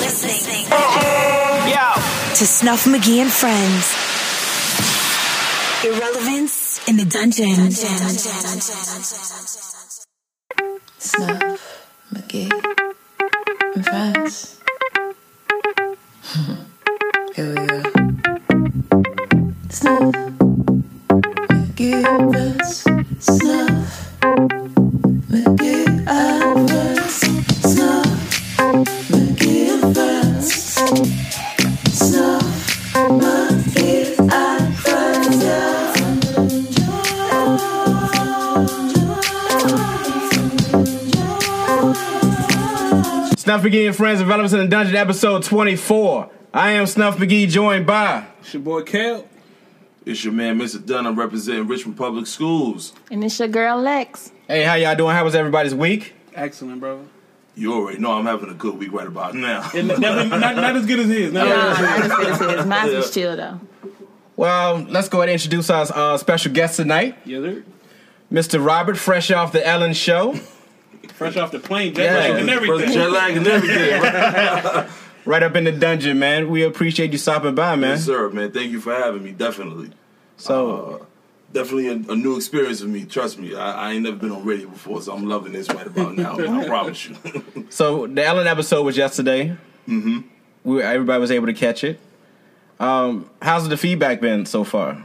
listening to Snuff McGee and Friends. Irrelevance in the dungeon. Snuff, McGee, and friends. Here we go. Snuff, McGee, and friends. Snuff, Snuff McGee and Friends of Relevance in the Dungeon, episode 24. I am Snuff McGee, joined by. It's your boy Kel. It's your man, Mr. Dunham, representing Richmond Public Schools. And it's your girl Lex. Hey, how y'all doing? How was everybody's week? Excellent, brother. You already know I'm having a good week right about now. And not, not as good as his. Not Nah, as I just gonna his mine was chill though. Well, let's go ahead and introduce our uh, special guest tonight, Yeah, they're Mr. Robert, fresh off the Ellen show. Fresh off the plane, jet Yeah. lag and everything. jet lag and everything. right? Right up in the dungeon, man. We appreciate you stopping by, man. yes, sir, man. Thank you for having me. Definitely. So, Definitely a, a new experience for me. Trust me. I, I ain't never been on radio before, so I'm loving this right about now. I promise you. so the Ellen episode was yesterday. Mm-hmm. We, everybody was able to catch it. Um, how's the feedback been so far?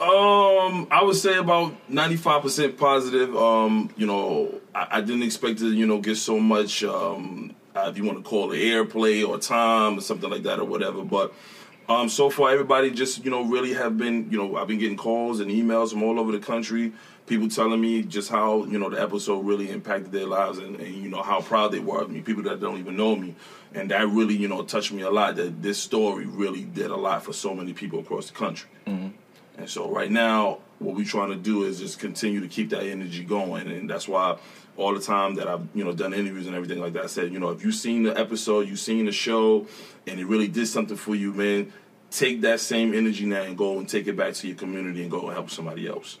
Um, I would say about ninety five percent positive. Um, you know, I, I didn't expect to, you know, get so much. Um, uh, if you want to call it airplay or time or something like that or whatever, but. Um, so far, everybody just you know really have been you know I've been getting calls and emails from all over the country. People telling me just how you know the episode really impacted their lives and, and you know how proud they were of me. People that don't even know me, and that really you know touched me a lot. That this story really did a lot for so many people across the country. And so right now, what we're trying to do is just continue to keep that energy going, and that's why all the time that I've you know done interviews and everything like that, I said you know if you've seen the episode, you've seen the show, and it really did something for you, man, take that same energy now and go and take it back to your community and go and help somebody else.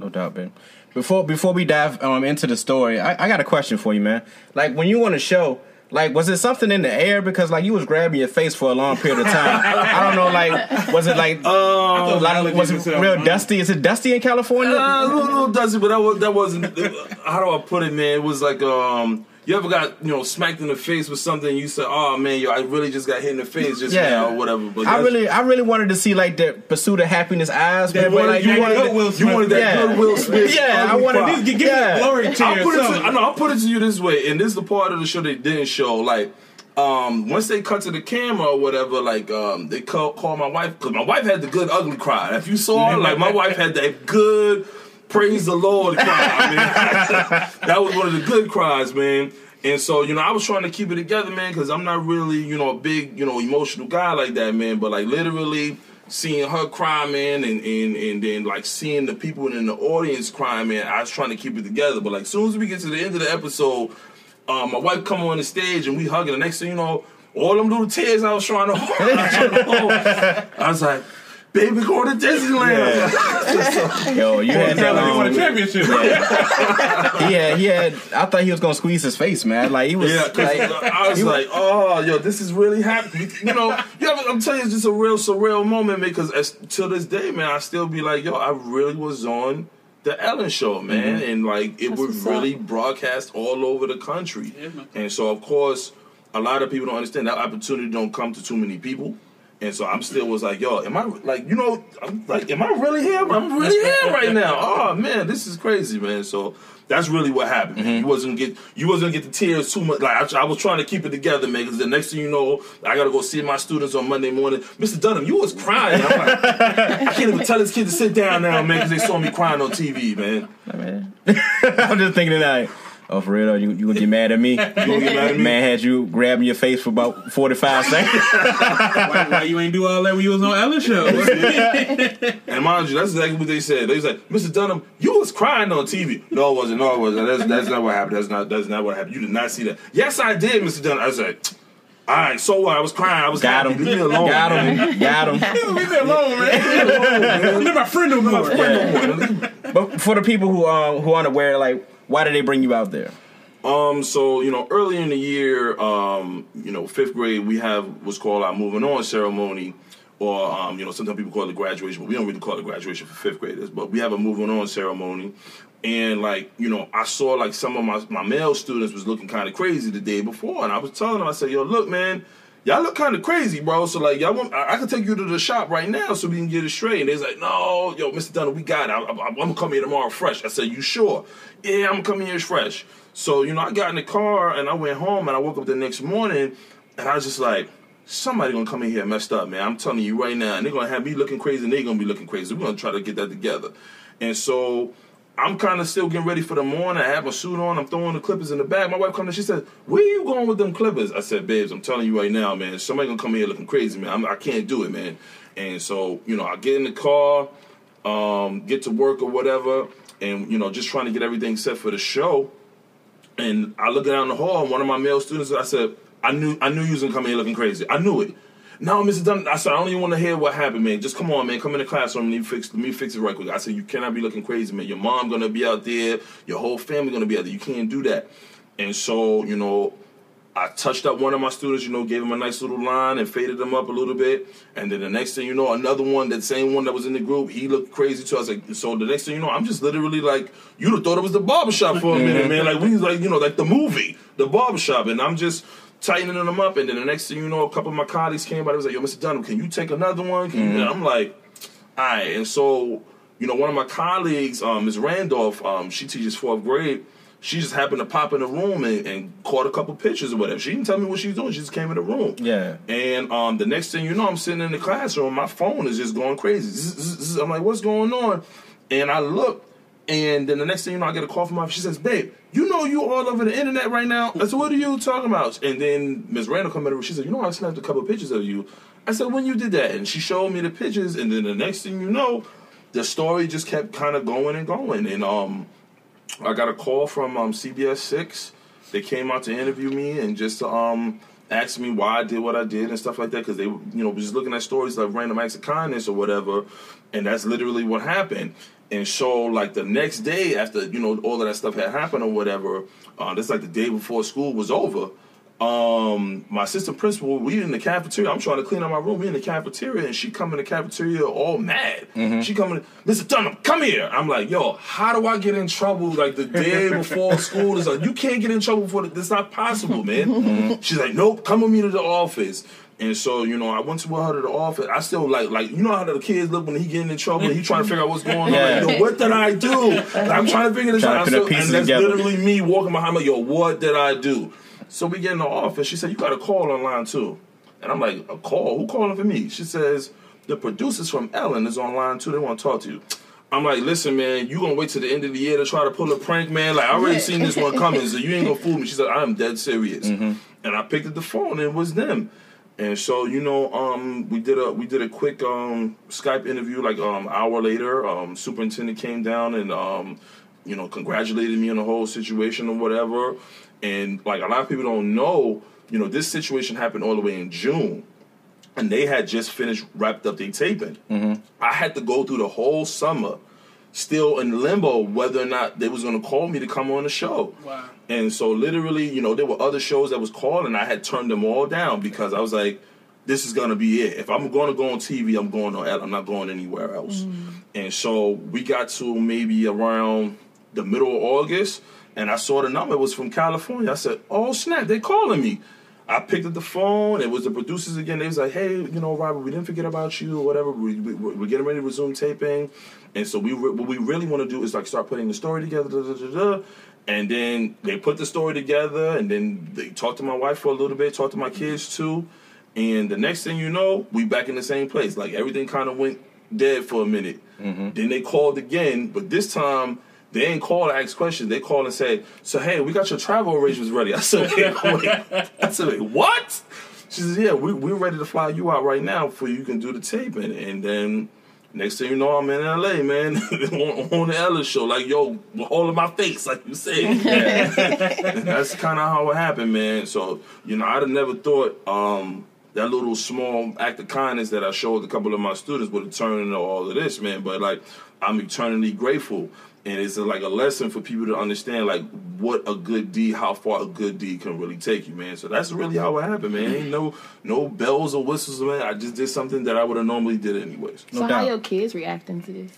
No doubt, man. Before before we dive um, into the story, I, I got a question for you, man. Like when you on a show, like was it something in the air because like you was grabbing your face for a long period of time? I don't know, like was it like Um, like, was it real dusty? Is it dusty in California? Uh, a little, little dusty, but that was that wasn't. How do I put it, man? It was like um. You ever got you know smacked in the face with something? And you said, "Oh man, yo, I really just got hit in the face just Yeah. now, or whatever." But I really, I really wanted to see like the pursuit of happiness eyes, man. You but, wanted, like, you, you wanted, wanted, good Will you Smith. wanted that Yeah. good Will Smith. Yeah, I ugly wanted- cry. Give, give Yeah. me glory to I'll put, it to. I know, I'll put it to you this way, and this is the part of the show they didn't show. Like, um, once they cut to the camera or whatever, like, um, they call, call my wife because my wife had the good ugly cry. If you saw like, my wife had that good praise the Lord cry. That was one of the good cries, man. And so, you know, I was trying to keep it together, man, because I'm not really, you know, a big, you know, emotional guy like that, man. But like, literally seeing her cry, man, and and and then like seeing the people in the audience cry, man. I was trying to keep it together, but like, soon as we get to the end of the episode, um, my wife come on the stage and we hugging. The next thing you know, all them little tears I was trying to hold, I, was trying to hold. I was like, "Baby, go to Disneyland." yo, you had that. Sound like he won a Um, championship. he had, he had. I thought he was gonna squeeze his face, man. Like he was. Yeah, 'cause like, I was like, oh, yo, this is really happening. You know, you know, I'm telling you, it's just a real surreal moment, man. Because as, till this day, man, I still be like, yo, I really was on the Ellen Show, man, and like it would what's really broadcast all over the country. Yeah, and so, of course, a lot of people don't understand that opportunity don't come to too many people. And so I'm still was like, yo, am I like, you know, I'm like, am I really here? I'm really here right now. Oh man, this is crazy, man. So that's really what happened. Man. You mm-hmm. wasn't get, you wasn't get the tears too much. Like I, I was trying to keep it together, man. Because the next thing you know, I gotta go see my students on Monday morning. Mr. Dunham, you was crying. I'm like, I can't even tell this kid to sit down now, man, because they saw me crying on TV, man. I'm just thinking that. Oh, for real? You you gonna get mad at me? You gonna get mad at me? Man had you grabbing your face for about 45 seconds. why, why you ain't do all that when you was on Ellen show? And mind you, that's exactly what they said. They was like, Mr. Dunham, you was crying on TV. No, it wasn't. No, it wasn't. That's, that's not what happened. That's not that's not what happened. You did not see that. Yes, I did, Mr. Dunham. I was like, all right, so what? I was crying. I was Got happy. him. Leave me alone. Got man. him. Got him. Leave me alone, man. I'm not my friend no more. Yeah. But for the people who um who aren't aware, like, why did they bring you out there? Um, so you know, early in the year, um, you know, fifth grade, we have what's called our moving on ceremony, or um, you know, sometimes people call it graduation, but we don't really call it graduation for fifth graders. But we have a moving on ceremony, and like you know, I saw like some of my my male students was looking kind of crazy the day before, and I was telling them, I said, "Yo, look, man." Y'all look kind of crazy, bro. So like, y'all, want, I, I can take you to the shop right now so we can get it straight. And they's like, no, yo, Mr. Dunn, we got it. I, I'm gonna come here tomorrow fresh. I said, you sure? Yeah, I'm come here fresh. So you know, I got in the car and I went home and I woke up the next morning and I was just like, somebody gonna come in here messed up, man. I'm telling you right now, and they're gonna have me looking crazy and they gonna be looking crazy. We're gonna try to get that together. And so I'm kind of still getting ready for the morning. I have my suit on. I'm throwing the clippers in the bag. My wife comes in. She says, "Where you going with them clippers?" I said, "Babes, I'm telling you right now, man. Somebody gonna come here looking crazy, man. I'm, I can't do it, man." And so, you know, I get in the car, um, get to work or whatever, and you know, just trying to get everything set for the show. And I look down the hall, and one of my male students, I said, "I knew, I knew you was gonna come here looking crazy. I knew it." No, Mr. Dunn, I said, I don't even want to hear what happened, man. Just come on, man. Come in the classroom. Let me fix, let me fix it right quick. I said, you cannot be looking crazy, man. Your mom gonna be out there. Your whole family gonna be out there. You can't do that. And so, you know, I touched up one of my students, you know, gave him a nice little line and faded him up a little bit. And then the next thing you know, another one, that same one that was in the group, he looked crazy too. I was like, so the next thing you know, I'm just literally like, you'd have thought it was the barbershop for a minute, man. Like, we like, you know, like the movie, the barbershop. And I'm just tightening them up. And then the next thing you know, a couple of my colleagues came by. They was like, yo, Mr. Dunham, can you take another one? Can you? And I'm like, all right. And so, you know, one of my colleagues, um, Ms. Randolph, um, she teaches fourth grade. She just happened to pop in the room and, and caught a couple pictures or whatever. She didn't tell me what she was doing. She just came in the room. Yeah. And um, the next thing you know, I'm sitting in the classroom. My phone is just going crazy. I'm like, what's going on? And I look, and then the next thing you know, I get a call from my. She says, "Babe, you know you all over the internet right now." I said, "What are you talking about?" And then Ms. Randall come. And she said, "You know, I snapped a couple pictures of you." I said, "When you did that?" And she showed me the pictures. And then the next thing you know, the story just kept kind of going and going. And um, I got a call from um, CBS Six. They came out to interview me and just to, um ask me why I did what I did and stuff like that because they you know was just looking at stories like random acts of kindness or whatever, and that's literally what happened. And so like the next day after you know all of that stuff had happened or whatever, uh, this like the day before school was over. Um, my assistant principal, we in the cafeteria. I'm trying to clean out my room. We in the cafeteria, and she come in the cafeteria all mad. She coming, Mr. Dunham, come here. I'm like, yo, how do I get in trouble like the day before school is like, you can't get in trouble for this. It's not possible, man. She's like, nope, come with me to the office. And so, you know, I went to her to the office. I still like, like you know how the kids look when he getting in trouble and he trying to figure out what's going Yeah. on. Like, yo, what did I do? Like, I'm trying to figure this Trying to out. put the So- and that's together. literally me walking behind me. Yo, what did I do? So we get in the office. She said, "You got a call online too," and I'm like, "A call? Who calling for me?" She says, "The producers from Ellen is online too. They want to talk to you." I'm like, "Listen, man, you gonna wait till the end of the year to try to pull a prank, man? Like I already seen this one coming, so you ain't gonna fool me." She said, "I'm dead serious," mm-hmm. and I picked up the phone and it was them. And so you know, um, we did a we did a quick um, Skype interview like um, hour later. Um, superintendent came down and um, you know congratulated me on the whole situation or whatever. And like a lot of people don't know, you know, this situation happened all the way in June, and they had just finished wrapped up their taping. I had to go through the whole summer, still in limbo, whether or not they was going to call me to come on the show. Wow. And so literally, you know, there were other shows that was called, and I had turned them all down because I was like, this is gonna be it. If I'm to go on TV, I'm going on. I'm not going anywhere else. Mm. And so we got to maybe around the middle of August, and I saw the number it was from California. I said, "Oh snap, they're calling me." I picked up the phone. It was the producers again. They was like, "Hey, you know, Robert, we didn't forget about you or whatever. We, we, we're getting ready to resume taping, and so we re- what we really want to do is like start putting the story together." Da, da, da, da. And then they put the story together, and then they talked to my wife for a little bit, talked to my kids too, and the next thing you know, we back in the same place. Like everything kind of went dead for a minute. Mm-hmm. Then they called again, but this time. They ain't call to ask questions. They called and said, "So hey, we got your travel arrangements ready." I said, wait, wait. "I said, wait, what?" She says, "Yeah, we, we're ready to fly you out right now for you can do the taping." And then next thing you know, I'm in LA, man, on, on the Ellen show, like yo, all of my face, like you said. And that's kind of how it happened, man. So you know, I'd have never thought um, that little small act of kindness that I showed a couple of my students would have turned into all of this, man. But like, I'm eternally grateful, and it's like a lesson for people to understand like what a good deed, how far a good deed can really take you, man. So that's really how it happened, man. Ain't no no bells or whistles, man. I just did something that I would have normally did anyways. So doubt. how your kids reacting to this?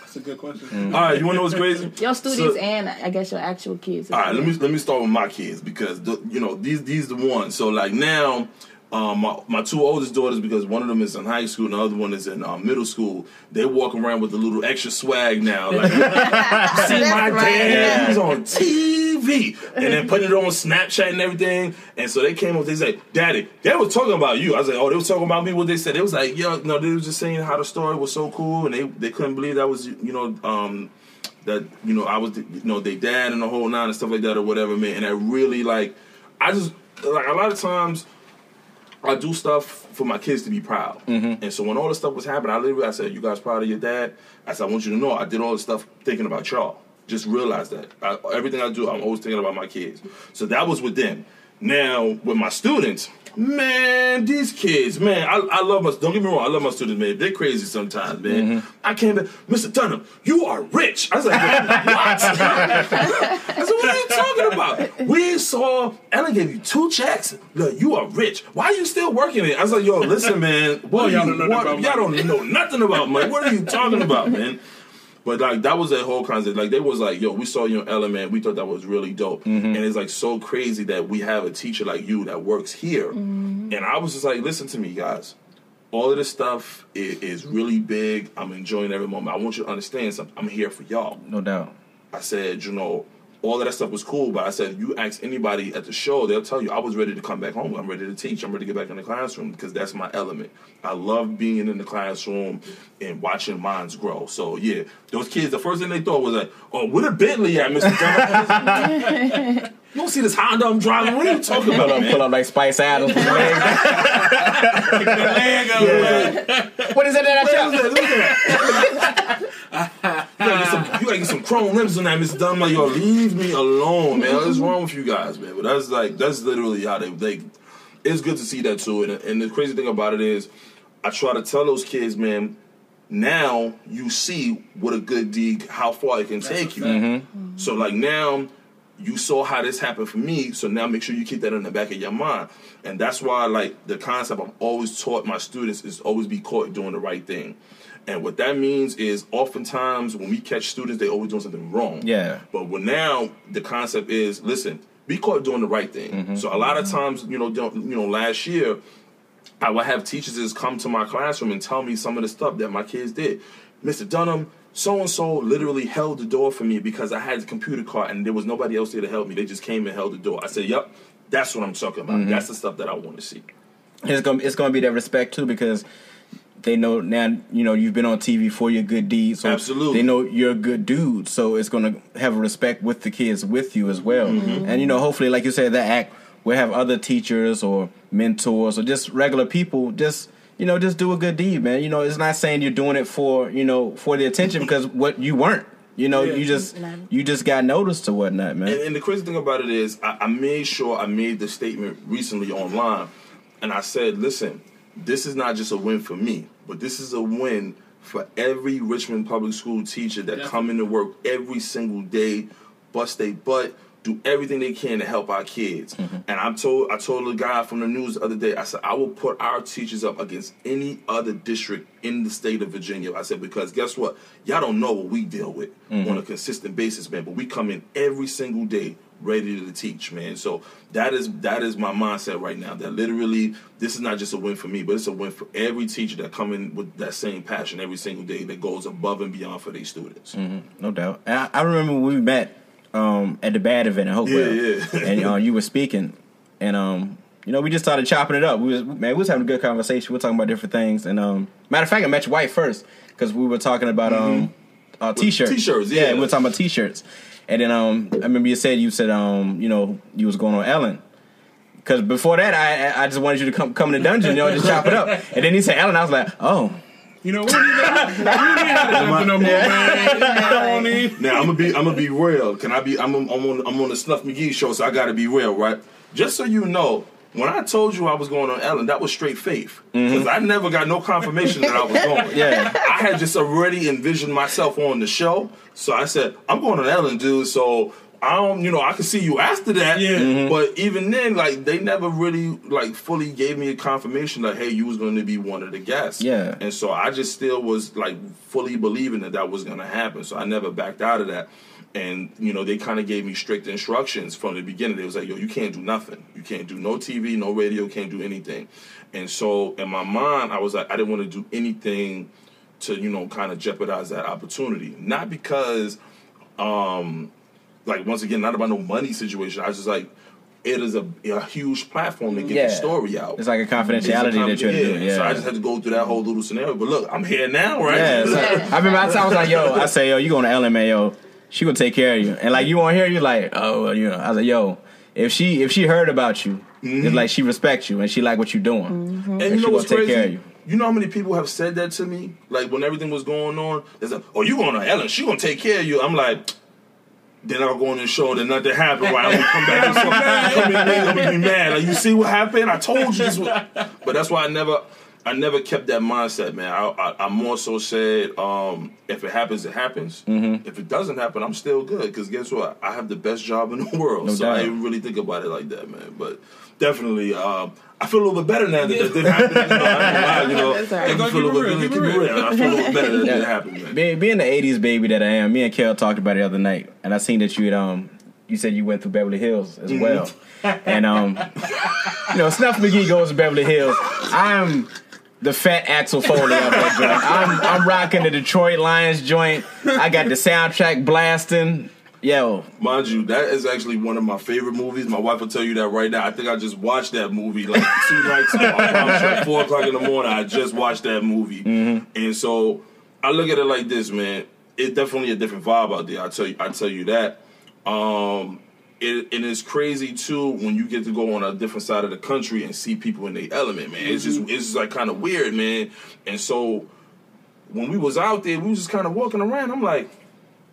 That's a good question. Mm. All right, you wanna know what's crazy? Your students So- and I guess your actual kids. All right, let me let me start with my kids because the, you know these these the ones. So like now, um, my, my two oldest daughters because one of them is in high school and the other one is in um, middle school. They walk around with a little extra swag now. Like, see my right. dad, he's on TV, and then putting it on Snapchat and everything. And so they came up, they said, "Daddy, they was talking about you." I was like, "Oh, they was talking about me." What they said? It was like, "Yo, no, they was just saying how the story was so cool, and they they couldn't believe that was you know." um that you know I was you know they dad and the whole nine and stuff like that or whatever man and I really like I just like a lot of times I do stuff for my kids to be proud. Mm-hmm. And so when all this stuff was happening I literally I said you guys proud of your dad? I said I want you to know I did all this stuff thinking about y'all. Just realize that. I, everything I do I'm always thinking about my kids. So that was with them now with my students man these kids man I, I love my don't get me wrong I love my students man they're crazy sometimes man mm-hmm. I came back Mr. Dunham you are rich I was like what I said, what are you talking about? We saw Ellen gave you two checks. Look, you are rich. Why are you still working it? I was like, yo, listen, man. What are y'all you, don't know what- y'all don't know nothing about money. What are you talking about, man? But like that was a whole concept. Like they was like, yo, we saw your element. We thought that was really dope. Mm-hmm. And it's like so crazy that we have a teacher like you that works here. Mm-hmm. And I was just like, listen to me, guys. All of this stuff is, is really big. I'm enjoying every moment. I want you to understand something. I'm here for y'all. No doubt. I said, you know, all of that stuff was cool, but I said, you ask anybody at the show, they'll tell you I was ready to come back home. I'm ready to teach. I'm ready to get back in the classroom because that's my element. I love being in the classroom and watching minds grow. So yeah, those kids, the first thing they thought was like, "Oh, where the Bentley at, Mister Dunn? you don't see this Honda I'm driving? What are you talking Pull about, up, man?" pull up like Spice Adams. with the legs down. Leg up, man. what is it that I Look shot? at that, look at that. You gotta, get some, you gotta get some chrome rims on that, Mr. Dunn. Like, yo, leave me alone, man. What's wrong with you guys, man? But that's like, that's literally how they, they it's good to see that too. And, and the crazy thing about it is, I try to tell those kids, man, now you see what a good deed, how far it can take you. Mm-hmm. So, like, now you saw how this happened for me, so now make sure you keep that in the back of your mind. And that's why, like, the concept I've always taught my students is always be caught doing the right thing. And what that means is, oftentimes when we catch students, they're always doing something wrong. Yeah. But when now the concept is, listen, be caught doing the right thing. Mm-hmm. So a lot of times, you know, you know, last year, I would have teachers just come to my classroom and tell me some of the stuff that my kids did. Mr. Dunham, so and so literally held the door for me because I had the computer card and there was nobody else there to help me. They just came and held the door. I said, "Yep, that's what I'm talking about. That's the stuff that I want to see." it's gonna it's gonna be that respect too because they know now you know you've been on TV for your good deeds. So Absolutely. they know you're a good dude. So it's gonna have respect with the kids with you as well. Mm-hmm. And you know, hopefully, like you said, that act will have other teachers or mentors or just regular people just. You know, just do a good deed, man. You know, it's not saying you're doing it for you know for the attention because what you weren't. You know, Yeah. you just you just got noticed or whatnot, man. And, and the crazy thing about it is, I, I made sure I made the statement recently online, and I said, "Listen, this is not just a win for me, but this is a win for every Richmond public school teacher that come into work every single day, bust their butt, do everything they can to help our kids." Mm-hmm. And I'm told, I told a guy from the news the other day, I said, "I will put our teachers up against any other district in the state of Virginia." I said because guess what, y'all don't know what we deal with mm-hmm. on a consistent basis, man. But we come in every single day ready to teach, man. So that is that is my mindset right now. That literally, this is not just a win for me, but it's a win for every teacher that come in with that same passion every single day that goes above and beyond for their students. Mm-hmm. No doubt. And I, I remember when we met um, at the bad event in Hopewell, Yeah, yeah. and uh, you were speaking, and um, you know we just started chopping it up. We was man, we was having a good conversation. We were talking about different things, and um, matter of fact, I met your wife first because we were talking about um, uh, t-shirts. T-shirts, yeah. we were talking about t-shirts, and then um, I remember you said you said um, you know you was going on Ellen. Because before that, I I just wanted you to come come in the dungeon, you know, just chop it up. And then he said Ellen, I was like, oh, You know, we don't even we don't even have to jump in no more, man. You know what I mean? Now I'm gonna be I'm gonna be real. Can I be? I'm I'm on I'm on the Snuff McGee show, so I gotta be real, right? Just so you know, when I told you I was going on Ellen, that was straight faith because I never got no confirmation that I was going. Mm-hmm. Yeah. I had just already envisioned myself on the show, so I said I'm going on Ellen, dude. So I don't, you know, I could see you after that. Yeah. Mm-hmm. But even then, like they never really like fully gave me a confirmation that hey, you was going to be one of the guests. Yeah. And so I just still was like fully believing that that was going to happen. So I never backed out of that. And you know they kind of gave me strict instructions from the beginning. They was like, "Yo, you can't do nothing. You can't do no TV, no radio, can't do anything." And so in my mind, I was like, I didn't want to do anything to you know kind of jeopardize that opportunity. Not because, um, like once again, not about no money situation. I was just like, it is a, a huge platform to get Yeah. the story out. It's like a It's a confidentiality that you're doing. Yeah. So I just had to go through that whole little scenario. But look, I'm here now, right? Yeah, so- I remember I was like, yo, I say, yo, you going to LMAO, she gonna take care of you. And like you on here, you like, oh, well, you know. I was like, yo, if she if she heard about you, it's mm-hmm. like she respects you and she like what you're doing. Mm-hmm. and And you she know what's gonna take crazy? care of you. You know how many people have said that to me? Like when everything was going on, they said, "Oh, you going to Ellen? She gonna take care of you." I'm like, then I'll go on the show, and then nothing happened. Why I'm gonna come back and so, come in late, I'm gonna be mad. Like you see what happened? I told you this. Was, but that's why I never, I never kept that mindset, man. I, I, I more so said, um, if it happens, it happens. Mm-hmm. If it doesn't happen, I'm still good. Because guess what? I have the best job in the world. No so doubt. I didn't really think about it like that, man. But definitely, um, I feel a little bit better now that that did happen. You know, I ain't you know, That's all right. I feel a keep it little real, bit keep it real. real. I feel a little better that Yeah. did happen, man. Being, being the '80s baby that I am, me and Kel talked about it the other night, and I seen that you had um, you said you went through Beverly Hills as well, and um, you know, Snuff McGee goes to Beverly Hills. I'm the fat Axel Foley of that joint. I'm I'm rocking the Detroit Lions joint. I got the soundtrack blasting. Yo, Mind you, that is actually one of my favorite movies. My wife will tell you that right now. I think I just watched that movie like two nights ago. You, four o'clock in the morning. I just watched that movie, and so I look at it like this, man. It's definitely a different vibe out there. I tell you, I tell you that. Um, it, and it's crazy too when you get to go on a different side of the country and see people in their element, man. It's just it's just like kind of weird, man. And so when we was out there, we was just kind of walking around. I'm like,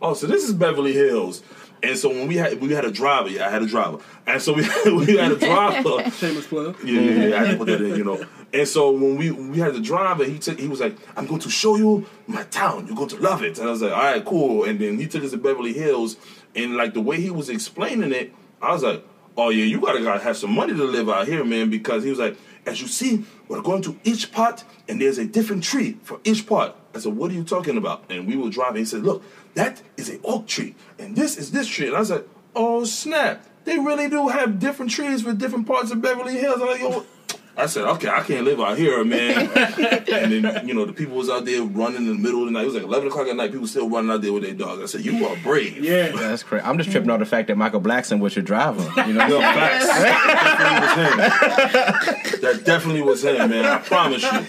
oh, so this is Beverly Hills. And so when we had we had a driver, yeah, I had a driver, and so we we had a driver. Shameless plug. Yeah, yeah, yeah, I had to put that in, you know. And so when we we had the driver, he took he was like, "I'm going to show you my town. You're going to love it." And I was like, "All right, cool." And then he took us to Beverly Hills, and like the way he was explaining it, I was like, "Oh yeah, you gotta gotta have some money to live out here, man." Because he was like, "As you see, we're going to each part, and there's a different tree for each part." I said, "What are you talking about?" And we were driving. He said, "Look, that is an oak tree, and this is this tree." And I said, "Oh snap! They really do have different trees for different parts of Beverly Hills." I'm like, "Yo." I said, okay, I can't live out here, man. and then, you know, the people was out there running in the middle of the night. It was like 11 o'clock at night. People still running out there with their dogs. I said, you are brave. Yeah. that's crazy. I'm just tripping off the fact that Michael Blackson was your driver. You know, Yo, facts. that definitely was him. That definitely was him, man. I promise you.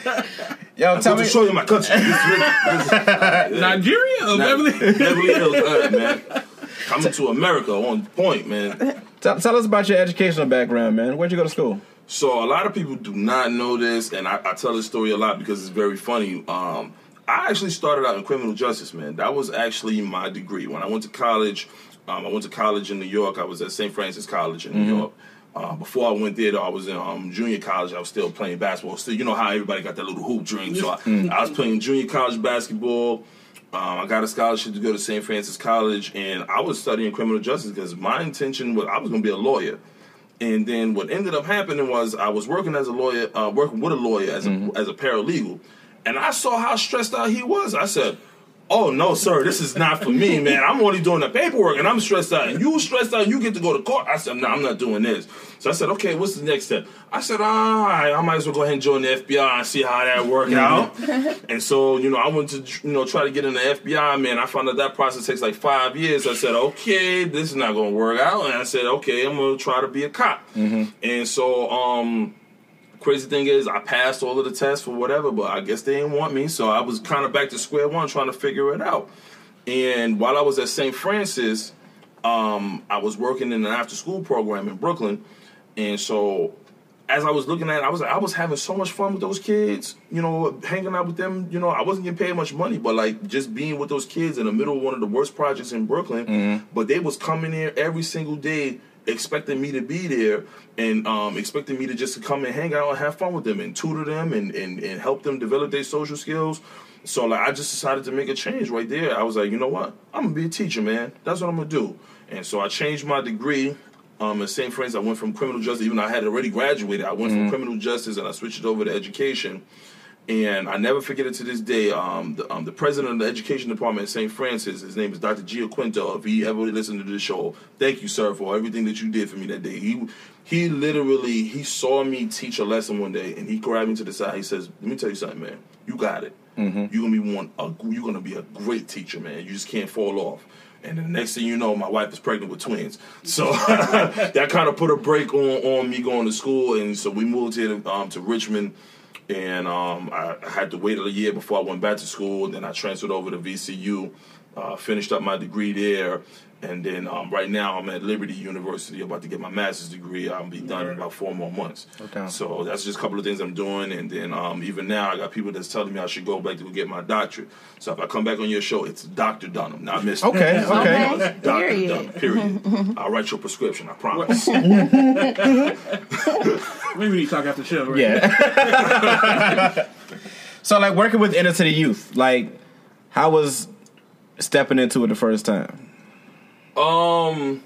Yo, I'm tell going me, to show you my country. Nigeria or Beverly? Beverly Hills, uh, man. Coming to America on point, man. tell, tell us about your educational background, man. Where'd you go to school? So a lot of people do not know this, and I, I tell this story a lot because it's very funny. Um, I actually started out in criminal justice, man. That was actually my degree. When I went to college, um, I went to college in New York. I was at St. Francis College in New York. Uh, before I went there, though, I was in um, junior college. I was still playing basketball. Still, you know how everybody got that little hoop dream. So I, I was playing junior college basketball. Um, I got a scholarship to go to St. Francis College, and I was studying criminal justice because my intention was I was going to be a lawyer. And then what ended up happening was I was working as a lawyer, uh, working with a lawyer as a, as a paralegal, and I saw how stressed out he was. I said, "Oh no, sir, this is not for me, man. I'm only doing the paperwork, and I'm stressed out. And you stressed out, you get to go to court." I said, "No, I'm not doing this." So I said, "Okay, what's the next step?" I said, "All right, I might as well go ahead and join the FBI and see how that work out." and so, you know, I went to you know try to get in the FBI. Man, I found out that process takes like five years. I said, "Okay, this is not going to work out." And I said, "Okay, I'm going to try to be a cop." And so, um crazy thing is I passed all of the tests for whatever, but I guess they didn't want me, so I was kind of back to square one trying to figure it out. And while I was at St. Francis, um, I was working in an after school program in Brooklyn, and so as I was looking at, it, I was I was having so much fun with those kids, you know, hanging out with them. You know, I wasn't getting paid much money, but like just being with those kids in the middle of one of the worst projects in Brooklyn. But they was coming here every single day expecting me to be there and um, expecting me to just come and hang out and have fun with them and tutor them and, and, and help them develop their social skills. So like I just decided to make a change right there. I was like, you know what? I'm gonna be a teacher, man. That's what I'm gonna do. And so I changed my degree. Um, at St. Francis, I went from criminal justice, even though I had already graduated. I went from criminal justice and I switched it over to education. And I never forget it to this day. Um, the, um, the president of the education department at St. Francis, his name is Dr. Gio Quinto. If he ever listened to this show, thank you, sir, for everything that you did for me that day. He he literally he saw me teach a lesson one day, and he grabbed me to the side. He says, "Let me tell you something, man. You got it. You're gonna be one. A, you're gonna be a great teacher, man. You just can't fall off." And the next thing you know, my wife is pregnant with twins. So that kind of put a break on, on me going to school. And so we moved here to, um, to Richmond. And um, I, I had to wait a year before I went back to school. Then I transferred over to VCU, uh, finished up my degree there. And then um, right now I'm at Liberty University, about to get my master's degree. I'll be done in about four more months. Okay. So that's just a couple of things I'm doing. And then um, even now I got people that's telling me I should go back to go get my doctorate. So if I come back on your show, it's Dr. Dunham, not Mr. Okay, okay. Okay. Dr. Period. Dunham, period. I'll write your prescription, I promise. Maybe we need to talk after the show. Right? Yeah. so like working with inner city youth, like how was stepping into it the first time? Um,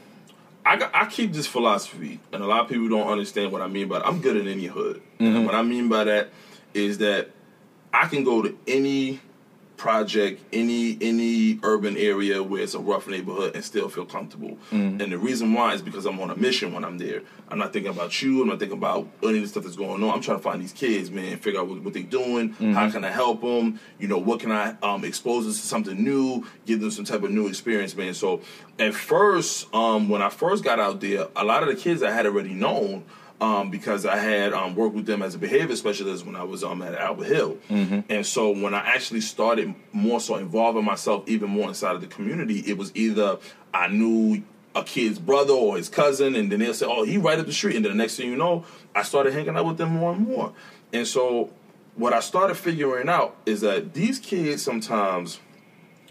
I, I keep this philosophy, and a lot of people don't understand what I mean by it. I'm good in any hood. And what I mean by that is that I can go to any project, any any urban area where it's a rough neighborhood and still feel comfortable. And the reason why is because I'm on a mission when I'm there. I'm not thinking about you. I'm not thinking about any of the stuff that's going on. I'm trying to find these kids, man, figure out what, what they're doing. How can I help them? You know, what can I um, expose them to something new? Give them some type of new experience, man. So at first, um, when I first got out there, a lot of the kids I had already known um, because I had um, worked with them as a behavior specialist when I was um, at Albert Hill. And so when I actually started more so involving myself even more inside of the community, it was either I knew a kid's brother or his cousin, and then they'll say, "Oh, he right up the street," and then the next thing you know, I started hanging out with them more and more. And so what I started figuring out is that these kids sometimes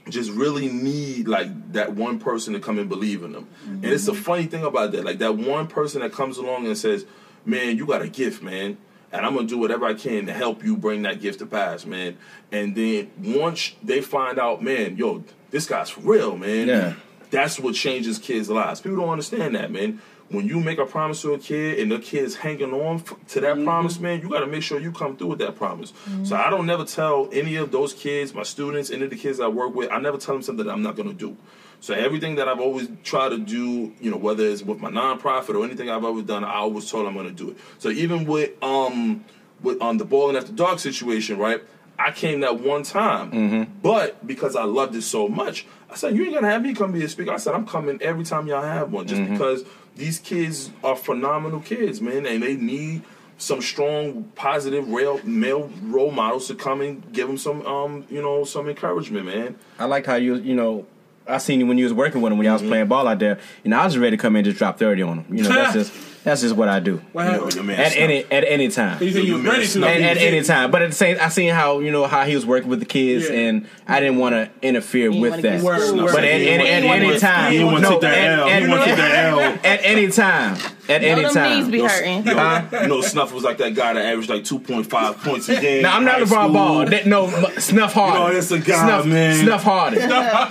just really need like that one person to come and believe in them. And it's a mm-hmm. funny thing about that. Like that one person that comes along and says, Man, you got a gift, man. And I'm gonna do whatever I can to help you bring that gift to pass, man. And then once they find out, man, yo, this guy's for real, man. Yeah. That's what changes kids' lives. People don't understand that, man. When you make a promise to a kid and the kid's hanging on f- to that mm-hmm. promise, man, you got to make sure you come through with that promise. So mm-hmm. I don't never tell any of those kids, my students, any of the kids I work with, I never tell them something that I'm not going to do. So everything that I've always tried to do, you know, whether it's with my nonprofit or anything I've ever done, I always told I'm going to do it. So even with um with on the ball and after dark situation, right? I came that one time, mm-hmm. but because I loved it so much, I said, "You ain't gonna have me come be a speaker." I said, "I'm coming every time y'all have one, just because these kids are phenomenal kids, man, and they need some strong, positive, real male role models to come and give them some, um, you know, some encouragement, man." I liked how you you know I seen you when you was working with him when y'all was playing ball out there. You know I was ready to come in and just drop thirty on him. You know that's just that's just what I do. What You know, happened? your At Snuff. any at any time. You think you was Your ready man to? Snuff. at, at any time. But at the same, I seen how you know how he was working with the kids, Yeah. and I didn't want to interfere You with that. get Word, word. But at, at, at any time, He wanna no, take that at, L. He wanna take that L. at any time, at any Know them knees time. be Yo, hurting. yo, you know, Snuff was like that guy that averaged like 2.5 points a game. Now I'm not LeBron. Ball. That, no, Snuff Harden. Yo, that's a guy, Snuff, man. Snuff Harden.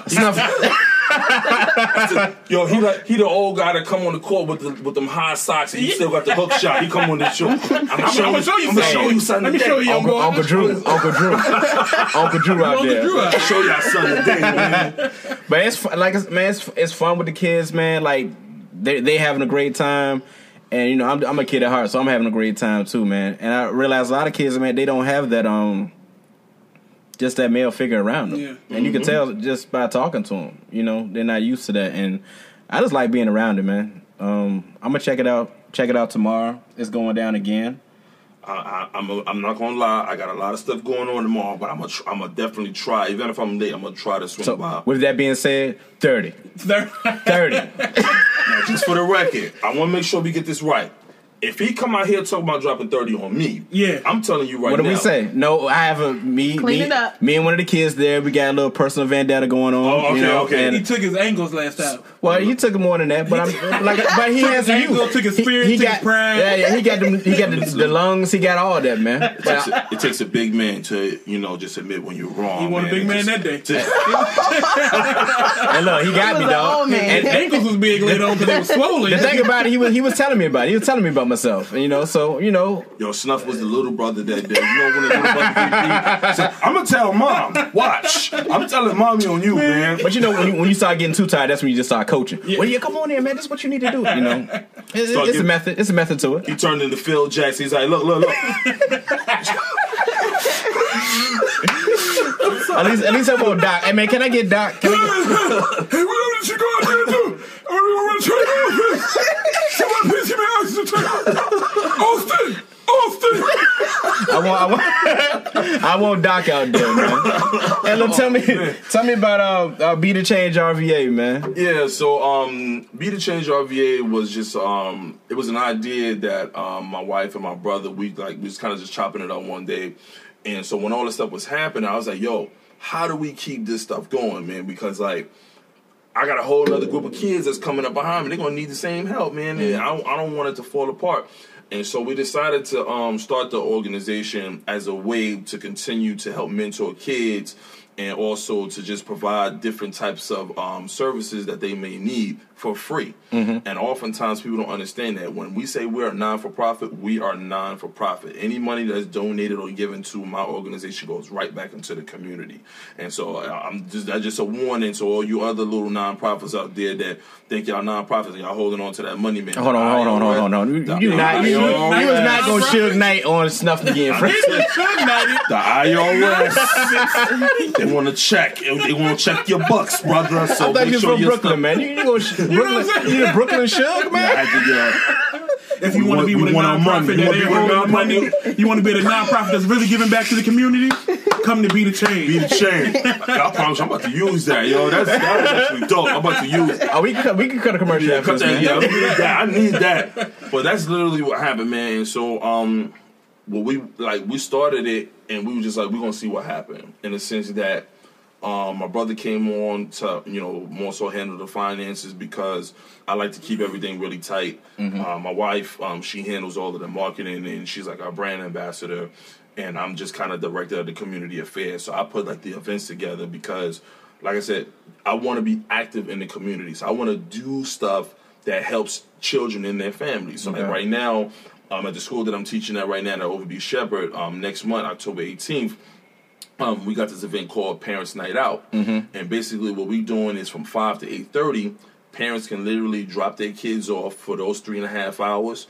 Snuff. Yo, he like he the old guy that come on the court with the with them high socks and he still got the hook shot. He come on the show. I'm gonna I'm gonna show you I'm gonna show you something. Let me show you, Uncle. Uncle Drew. Uncle Drew. Uncle Drew out Uncle there. Drew out. Show y'all something today, man. But it's fun, like it's- man, it's, it's fun with the kids, man. Like they they having a great time, and you know I'm I'm a kid at heart, so I'm having a great time too, man. And I realize a lot of kids, man, they don't have that um just that male figure around them, Yeah. and you can tell just by talking to them. You know they're not used to that, and I just like being around it, man. Um, I'm gonna check it out. Check it out tomorrow. It's going down again. I, I, I'm a, I'm not gonna lie. I got a lot of stuff going on tomorrow, but I'm gonna tr- I'm gonna definitely try. Even if I'm late, I'm gonna try to swing So by. with that being said, 30. There- 30. Now, just for the record, I want to make sure we get this right. If he come out here talking about dropping thirty on me, Yeah. I'm telling you right now. What now. do we say? No, I have a me, Clean me, it up. me and one of the kids there. We got a little personal vendetta going on. Oh, okay, you know, okay. and- He took his angles last time. well, he took more than that, but I'm like, but he has his a took his spirit, he took got, his pride. Yeah, yeah, he got the, he got the, the lungs, he got all that, man. It takes, a, it takes a big man to, you know, just admit when you're wrong. He won a big man just- that day. And look, he got me, was dog. And, ankles was big later on because they were swollen. the thing about it, he was he was telling me about it. He was telling me about myself, and, you know. So you know, Yo, Snuff was the little brother that day. You know when the little brother said, I'm gonna tell mom, watch. I'm telling mommy on you, man. but you know when you, when you start getting too tired, that's when you just start coaching. Well, yeah, come on in, man. This is what you need to do. You know, it's, Start it's a method. It's a method to it. He turned into Phil Jackson. He's like, look, look, look. At least, at least I'm on Doc. Hey man, can I get Doc? Can I Hey, what did you go out there do? I'm gonna try to Somebody please give me oxygen. Austin! Austin! I want, I want, I want Doc out there, man. And look, tell me, tell me about uh, uh, Be the Change RVA, man. Yeah, so um Be the Change RVA was just um it was an idea that um my wife and my brother we like we was kind of just chopping it up one day. And so when all this stuff was happening, I was like, yo, how do we keep this stuff going, man? Because like I got a whole other group of kids that's coming up behind me. They're gonna need the same help, man. And I don't, I don't want it to fall apart. And so we decided to um, start the organization as a way to continue to help mentor kids and also to just provide different types of um, services that they may need for free. And oftentimes people don't understand that when we say we're a non for profit, we are non for profit. Any money that's donated or given to my organization goes right back into the community. And so uh, I'm just that's just a warning to all you other little nonprofits out there that think y'all nonprofits and y'all holding on to that money, man. Hold on, hold on, hold on, hold on. You, The you not, you, you, IRS. you was not gonna Suge Knight on Snuff again, friend. The IRS. they want to check. They want to check your bucks, brother. So I thought make you was sure from your Brooklyn, stuff- man. You, you go sh- Brooklyn, you the Brooklyn Suge, I man. had to, uh, If you want to be we with a want our nonprofit money. that We ain't want holding our money, you want to be at a nonprofit that's really giving back to the community, come to Be the Change. be the chain. I promise you, I'm about to use that, yo. That's that was actually dope. I'm about to use. Oh, we can cut, we can cut a commercial Yeah, after cut this, that. Yeah, I need that. I need that. But that's literally what happened, man. And so, um, well, we like we started it, and we were just like, we're gonna see what happened. In the sense that, um, my brother came on to, you know, more so handle the finances because I like to keep everything really tight. Uh, my wife, um, she handles all of the marketing, and she's like our brand ambassador. And I'm just kind of director of the community affairs. So I put like the events together because like I said, I want to be active in the community. So I want to do stuff that helps children in their families. So Okay. like right now, um, at the school that I'm teaching at right now at Overby-Sheppard, um, next month, October 18th, um, we got this event called Parents Night Out, and basically what we're doing is from five to eight thirty. Parents can literally drop their kids off for those three and a half hours.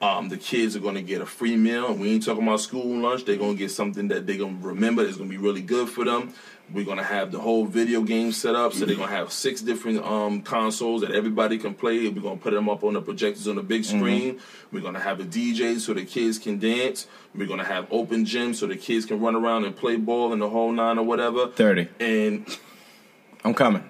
Um, the kids are going to get a free meal. We ain't talking about school lunch. They're going to get something that they're going to remember. That's going to be really good for them. We're going to have the whole video game set up. So they're going to have six different um, consoles that everybody can play. We're going to put them up on the projectors on the big screen. We're going to have a DJ so the kids can dance. We're going to have open gyms so the kids can run around and play ball and the whole nine or whatever. 30. And I'm coming.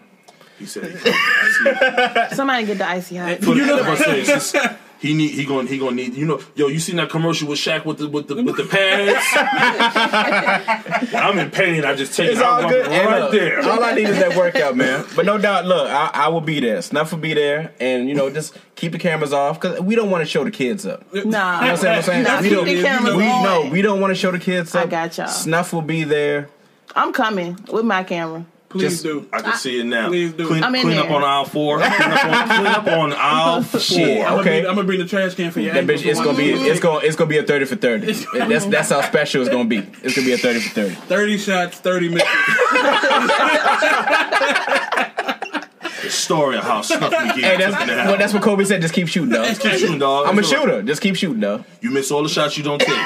he said, I. Somebody get the icy hot. But, but I say, it's he need he gonna he gonna need you know yo you seen that commercial with Shaq with the with the with the pads? I'm in pain. I just take It's it out all good. right look, there. All I need is that workout, man. But no doubt, look, I, I will be there. Snuff will be there, and you know, just keep the cameras off because we don't want to show the kids up. You know Nah. what I'm saying? What I'm saying? Nah, we keep don't. the cameras we on. no, we don't want to show the kids up. I got y'all. Snuff will be there. I'm coming with my camera. Please Just- do. I can see it now. Please do. Clean, I'm in clean up on aisle four. Clean up on, clean up on aisle four. Shit. I'm Okay. gonna, bring the trash can for you. That bitch, it's gonna be, it's gonna, it's gonna be a thirty for thirty. That's that's how special it's gonna be. It's gonna be a thirty for thirty. 30 shots, 30 misses. The story of how Snuff McGee Hey, that's well, that's what Kobe said. Just keep shooting, though. Just keep shooting, dog. I'm a It's all right. shooter. Just keep shooting, though. You miss all the shots you don't take.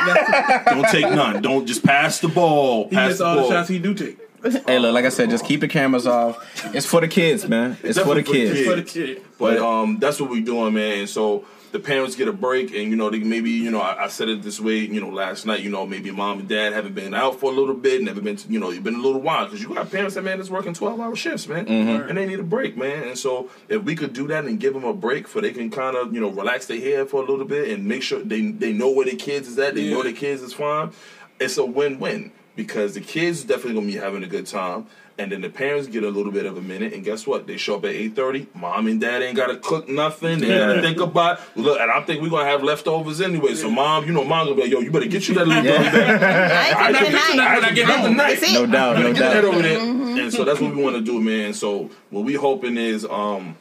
don't take none. Don't just pass the ball. He pass missed the all ball. the shots he do take. Hey, look, like I said, just keep the cameras off. It's for the kids, man. It's for the Definitely for the kids. For the kid. But um, that's what we're doing, man. And so the parents get a break, and you know, they maybe you know, I, I said it this way, you know, last night, you know, maybe mom and dad haven't been out for a little bit, never been, to, you know, you've been a little while because you got parents that man that's working twelve hour shifts, man, and they need a break, man. And so if we could do that and give them a break, for they can kind of you know relax their head for a little bit and make sure they they know where their kids is at, they know their kids is fine. It's a win win because the kids definitely gonna be having a good time. And then the parents get a little bit of a minute, and guess what? They show up at eight thirty. Mom and dad ain't gotta cook nothing. They gotta think about look. And I think we're gonna have leftovers anyway. So mom, you know, mom gonna be like, yo, you better get you that little Yeah. bit. I ain't I taking can that I night. can get that tonight. That's it. No doubt, no Get that doubt. over there. And so that's what we want to do, man. So what we hoping is, um,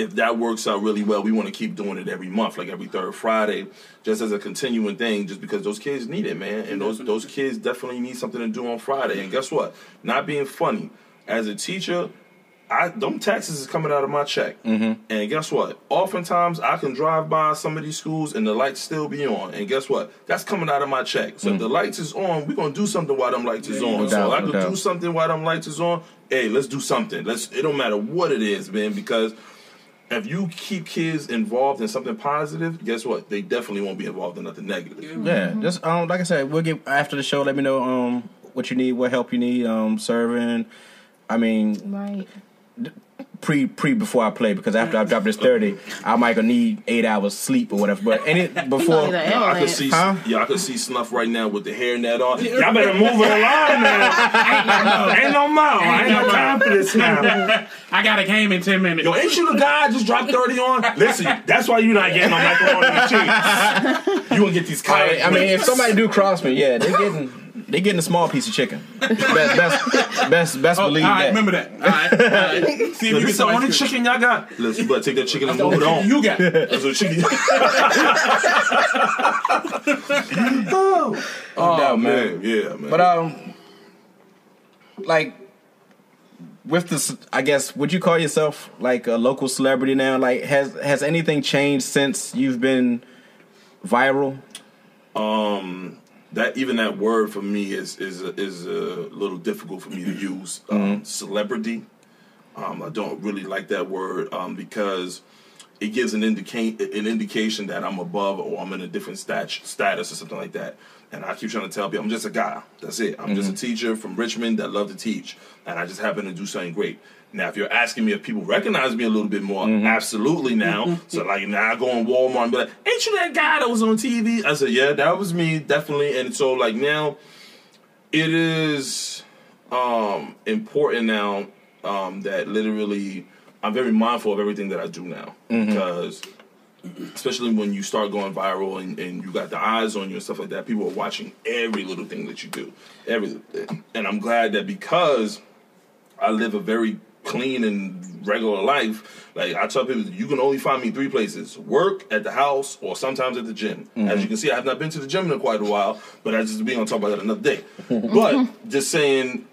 if that works out really well, we want to keep doing it every month, like every third Friday, just as a continuing thing, just because those kids need it, man. And those those kids definitely need something to do on Friday. And guess what? Not being funny, as a teacher, I them taxes is coming out of my check. Mm-hmm. And guess what? Oftentimes I can drive by some of these schools and the lights still be on. And guess what? That's coming out of my check. So if the lights is on, we're gonna do something while them lights is on. No so doubt, I no could doubt. do something while them lights is on. Hey, let's do something. Let's. It don't matter what it is, man, because if you keep kids involved in something positive, guess what? They definitely won't be involved in nothing negative. Yeah, just um, like I said, we'll get after the show. Let me know um what you need, what help you need, um, serving. I mean, Right. Pre pre before I play because after I drop this thirty, I might gonna need eight hours sleep or whatever. But any before, Like that. I could see, Huh? yeah, I could see Snuff right now with the hairnet on. Y'all better move it along, man. ain't no more. I ain't got time for this now. I got a game in ten minutes. Yo, ain't you the guy I just dropped 30 on? Listen, that's why you're not getting no macaroni and cheese. You gonna get these I, college I mean, if somebody do cross me, yeah, they getting they getting a small piece of chicken. Best best best, best Oh, believe all right, that. remember that. All right, all right. See if Yo, you this get the only chicken y'all got. Listen, you better take that chicken and move it on. you got. That's what chicken. No oh doubt, man, yeah, man. But um, like with this, I guess would you call yourself like a local celebrity now? Like, has has anything changed since you've been viral? That even that word for me is is is a little difficult for me to use. Um, celebrity, um, I don't really like that word um, because it gives an indicate an indication that I'm above or I'm in a different stat- status or something like that. And I keep trying to tell people I'm just a guy. That's it. I'm just a teacher from Richmond that love to teach, and I just happen to do something great. Now, if you're asking me if people recognize me a little bit more, absolutely now. so, like, now I go in Walmart and be like, ain't you that guy that was on TV? I said, yeah, that was me, definitely. And so, like, now it is um, important now um, that literally I'm very mindful of everything that I do now because especially when you start going viral and, and you got the eyes on you and stuff like that, people are watching every little thing that you do. Every and I'm glad that because I live a very clean and regular life. Like I tell people, you can only find me three places: work, at the house, or sometimes at the gym. As mm-hmm. you can see, I have not been to the gym in quite a while, but I just be on talk about that another day. but just saying,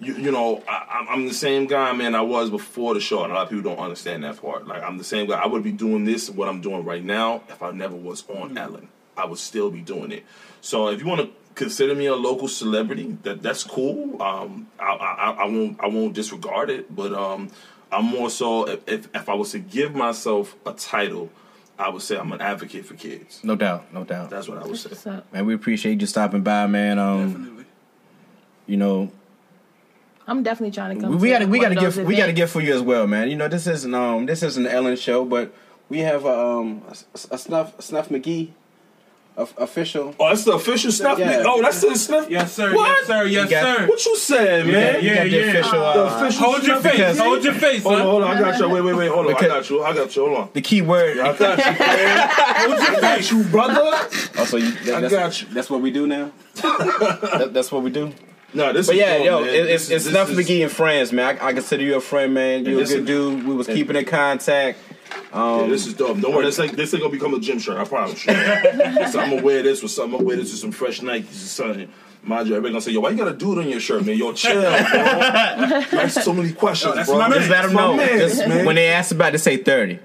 you, you know, I, I'm- I'm the same guy, man, I was before the show, and a lot of people don't understand that part. Like I'm the same guy. I would be doing this, what I'm doing right now, if I never was on mm-hmm. Ellen. I would still be doing it. So if you want to consider me a local celebrity, that that's cool. Um, I, I, I won't I won't disregard it, but um, I'm more so if, if if I was to give myself a title, I would say I'm an advocate for kids. No doubt, no doubt. That's what I would say. What's? Man, we appreciate you stopping by, man. Um, Definitely. you know, I'm definitely trying to come. we, we got to we got to of those give we got to events. give for you as well, man. You know, this isn't um this isn't an Ellen show, but we have um a, a snuff Snuff McGee a, official. Oh, that's the official snuff. Yeah. Oh, that's the snuff. Yes, sir. What? Yes, sir. Yes, You got- sir. What you saying, man? Yeah, got the yeah. official, The uh, official Hold your face. Because- Hold your face, Hold on, hold on. I got you. Wait, wait, wait. Hold on. I got you. I got you. Hold on. the key word. I got you, man. I got you, brother. Also, you, that, I got you. That's what we do now. That- that's what we do. No, this But is yeah, dope, yo, man. it, This it's is- it's this Snuff McGee and friends, man. I, I consider you a friend, man. You're a good is- dude. We was and- keeping in contact. Um, yeah, this is dope. Don't worry, this ain't this ain't gonna become a gym shirt. I promise you. so I'm gonna wear this with something. I'm gonna wear this with some fresh Nikes or something. Mind you, everybody gonna say, "Yo, why you got a dude on your shirt, man? Yo, chill, bro." Like so many questions, that's bro. my man. Just let them know. mans, Just man. when they ask about, to say thirty.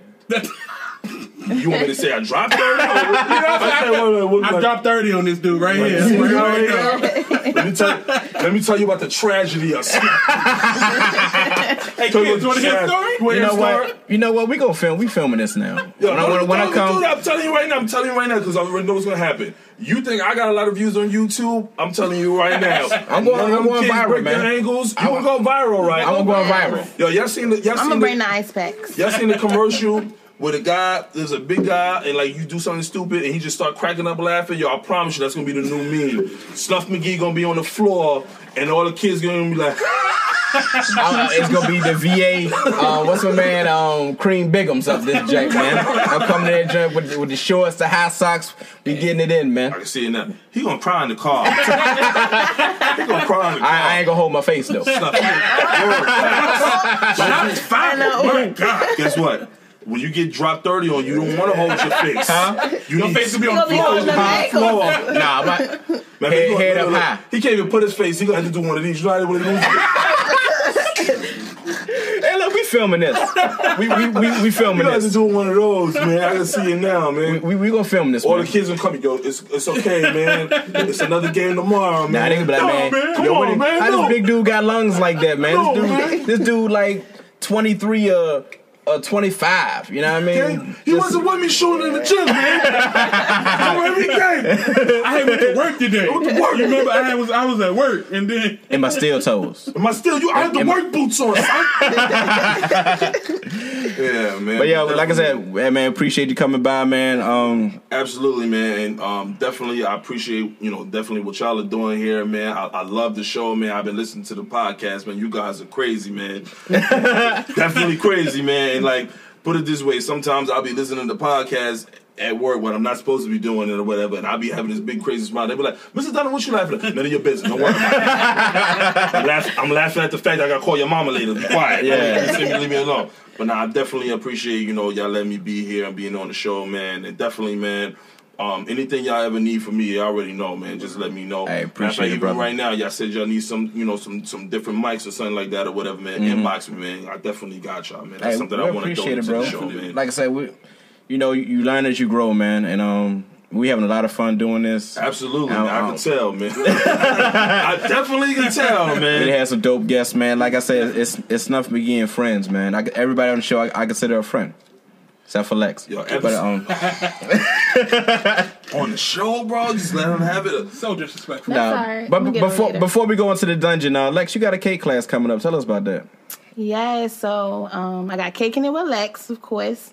You want me to say I dropped thirty? I say, wait, wait, what- I dropped 30 on this dude right here. Right, you right already now. know. let me tell you, let me tell you about the tragedy of Snuff. Hey, kids, want to hear a story? You wanna You hear know what? You know what? We gonna film. We filming this now. Yo, when I, don't- when, when I don't come, do that. I'm telling you right now. I'm telling you right now because I already know what's gonna happen. You think I got a lot of views on YouTube? I'm telling you right now. I'm going- None of I'm going kids viral, break man. their angles. You I'm- gonna go viral, right? I'm going viral. Yo, y'all seen the? Y'all I'm seen gonna bring the? the ice packs. Y'all seen the commercial with a guy, there's a big guy, and like you do something stupid, and he just start cracking up laughing. Yo, I promise you, that's gonna be the new meme. Snuff McGee gonna be on the floor, and all the kids gonna be like, uh, it's gonna be the VA. Uh, what's my man? Um, Cream Bigums up this joint, man. I'm coming in that joint with, with the shorts, the high socks. We getting it in, man. I man. can see it now. He gonna cry in the car. he gonna cry in the car. I, I ain't gonna hold my face though. Snuff. Shots fired. My God. Guess what? When you get dropped 30 on, you don't want to hold your face. Huh? You Your need face will be on Gonna the be floor. on the high floor. Nah, my, Man, Head- he head up look, high. He can't even put his face. He gonna have to do one of these. You know how one of these? hey, look, we filming this. We we we, we filming gonna have to this. do one of those, man. I can see it now, man. We we gonna film this. All Man. the kids will come. Yo, it's it's okay, man. It's another game tomorrow, Nah, man. they gonna be like, No, man, Come yo, what on, it- man. how no. this big dude got lungs like that, man? No, this dude, man. this dude like 23 uh uh 25. You know what I Okay? mean? He Just- wasn't with me shooting in the gym, man. Come every game. I had went to work today. went to work. You remember I was I was at work and then in my steel toes. Am I still? You? I have the Am- work boots on. yeah, man. But yeah, like I said, hey, man, appreciate you coming by, man. Um, Absolutely, man, and um, definitely, I appreciate you know definitely what y'all are doing here, man. I, I love the show, man. I've been listening to the podcast, man. You guys are crazy, man. definitely crazy, man. Like, put it this way, sometimes I'll be listening to podcasts at work when I'm not supposed to be doing it or whatever, and I'll be having this big crazy smile. They'll be like, "Mr. Donald, what you laughing at? None of your business. Don't worry about it." I'm, laugh- I'm laughing at the fact I got to call your mama later. Be quiet. Yeah. Me, leave me alone. But now I definitely appreciate you know y'all letting me be here and being on the show, man. And definitely, man. Um, anything y'all ever need from me, you already know, man. Just let me know. I appreciate it, even brother. right now, y'all said y'all need some, you know, some some different mics or something like that or whatever, man. Inbox me, man. I definitely got y'all, man. That's Mm-hmm. hey, something I want to it, to bro. the show, man. Like I said, we, you know, you learn as you grow, man, and um, we having a lot of fun doing this. Absolutely, Ow, man. I can tell, man. I definitely can tell, man. had some dope guests, man. Like I said, it's it's Snuff McGee and friends, man. I, everybody on the show, I, I consider a friend, except for Lex. Yo, but um, On the show, bro, just let him have it. so disrespectful. That's nah, all right. but I'ma get 'em before before we go into the dungeon, uh, Lex, you got a cake class coming up. Tell us about that. Yeah, so um, I got Caking It with Lex, of course,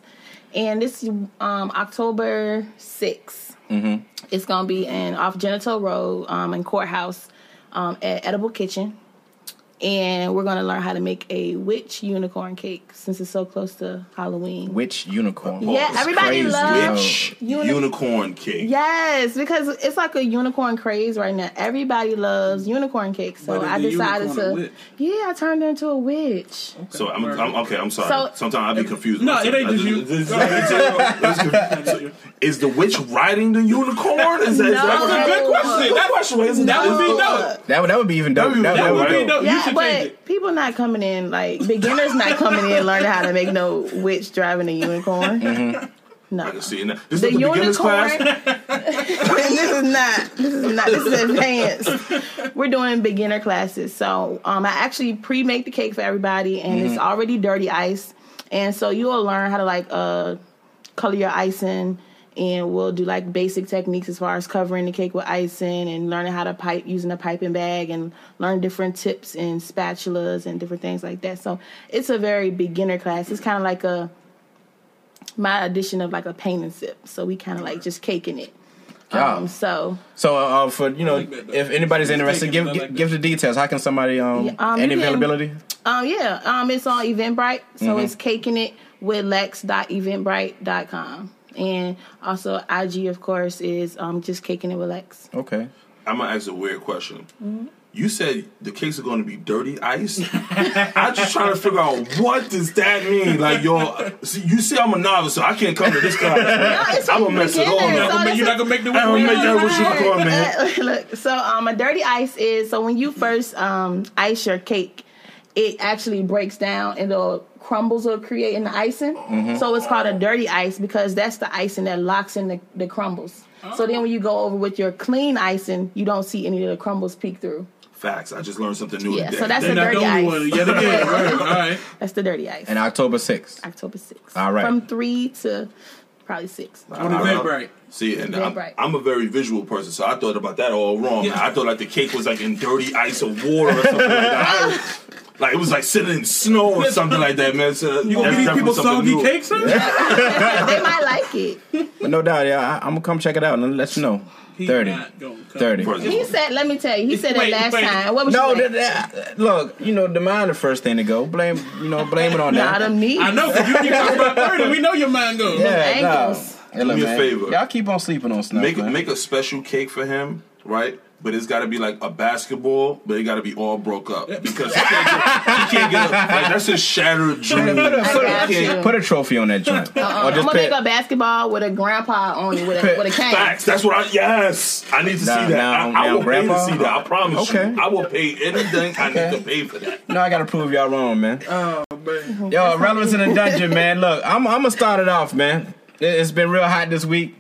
and this um, October 6th. Mm-hmm. It's gonna be in off Genito Road um, in Courthouse um, at Edible Kitchen, and we're gonna learn how to make a witch unicorn cake since it's so close to Halloween. Witch unicorn. Yeah, oh, everybody crazy, loves- Witch Uni- unicorn cake. Yes, because it's like a unicorn craze right now. Everybody loves unicorn cake, so I decided to. Yeah, I turned into a witch. So I'm, I'm okay. I'm sorry. So- Sometimes I'd be confused. No, myself. it ain't just you. Is the witch riding the unicorn? Is that, is that No. what- Good question. Good question. Isn't That would be No. dope. That would that would be even dope. That would be- That, that that would would be be dope. dope. You Yeah, should but change it. people not coming in like beginners not coming in learning how to make no witch driving a unicorn. Mm-hmm. No, see now. This the is the beginner's unicorn. class. this is not. This is not. This is advanced. We're doing beginner classes, so um, I actually pre-make the cake for everybody, and Mm-hmm. it's already dirty ice, and so you will learn how to like uh color your icing. And we'll do like basic techniques as far as covering the cake with icing and learning how to pipe using a piping bag and learn different tips and spatulas and different things like that. So it's a very beginner class. It's kind of like a my edition of like a paint and sip. So we kind of like just caking it. Yeah. Um, so So uh, for you know, like if anybody's interested, give I give, like give the details. How can somebody um, Yeah, um, any you can- availability? um, yeah, um, it's on Eventbrite. So Mm-hmm. it's caking it with lex.eventbrite.com. And also IG, of course, is um, just caking it with Lex. Okay. I'm gonna ask a weird question. Mm-hmm. You said the cakes are going to be dirty ice. I'm just trying to figure out what does that mean. Like, yo, see, you see, I'm a novice, so I can't come to this class. man. it's I'm for gonna mess it all beginners, up. so But you're not gonna make the I don't make that No, what you call, man. Look, so um, a dirty ice is so when you first um, ice your cake, it actually breaks down and the crumbles will create in the icing. Mm-hmm. So it's called a dirty ice because that's the icing that locks in the, the crumbles. So then when you go over with your clean icing, you don't see any of the crumbles peek through. Facts. I just learned something new Yeah, today. so that's They're the dirty ice. one. Yet again. Right. All right. That's the dirty ice. And October 6th. October 6th. All right. From 3 to probably 6. On Eventbrite. See, and I'm. I'm a very visual person, so I thought about that all wrong. Yeah. I thought like the cake was like in dirty ice or water or something like that. I- like it was like sitting in snow or something like that, man. So You gonna that's give these people something soggy new. cakes, son? they might like it. But no doubt, yeah, I, I'm gonna come check it out and let you know. He 30. not gonna come. 30. He said, let me tell you, he said Wait, that last wait. time. What was No, that, that, look, you know, the mind the first thing to go. Blame, you know, blame it on Nah, that. them knees. I know, 'cause you keep talking about 30. We know your mind goes. Yeah, ankles. nah. Hey, look, me a man, favor. Y'all keep on sleeping on snuff, Make man. make a special cake for him, right? But it's got to be like a basketball, but it got to be all broke up because he can't get, he can't get a, like, that's a shattered dream. put, a, put, got a, put a trophy on that joint. Uh, or I'm gonna put, make a basketball with a grandpa on it with a, with a cane. Facts. That's what I. Yes, I need to Now- see that. now- I, I now will pay to see that. I promise Okay. you. I will pay anything I need to pay for that. no, I gotta prove y'all wrong, man. Oh, man. Yo, relevance in the dungeon, man. Look, I'm, I'm gonna start it off, man. It's been real hot this week.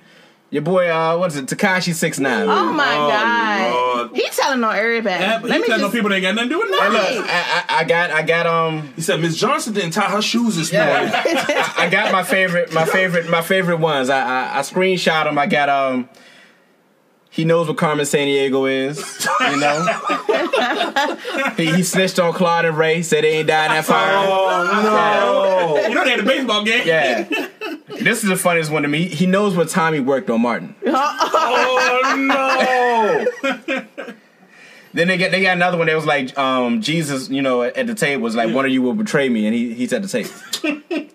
Your boy, uh, what is it, Tekashi Six Nine. Oh my Oh, god. Lord. He telling on everybody. Yeah, but Let me telling just no people they ain't got nothing to do with Hey, nothing. look, I, I, I got, I got, um, He said Miss Johnson didn't tie her shoes this morning. I, I got my favorite, my favorite, my favorite ones. I, I, I screenshot them. I got, um, he knows what Carmen Sandiego is. You know, he, he snitched on Claude and Ray. Said they ain't dying that fire. Oh no! You know they had a baseball game. Yeah. This is the funniest one to me. He knows what time he worked on Martin. Oh no! Then they get they got another one that was like um, Jesus, you know, at the table was like one of you will betray me, and he he's at the table.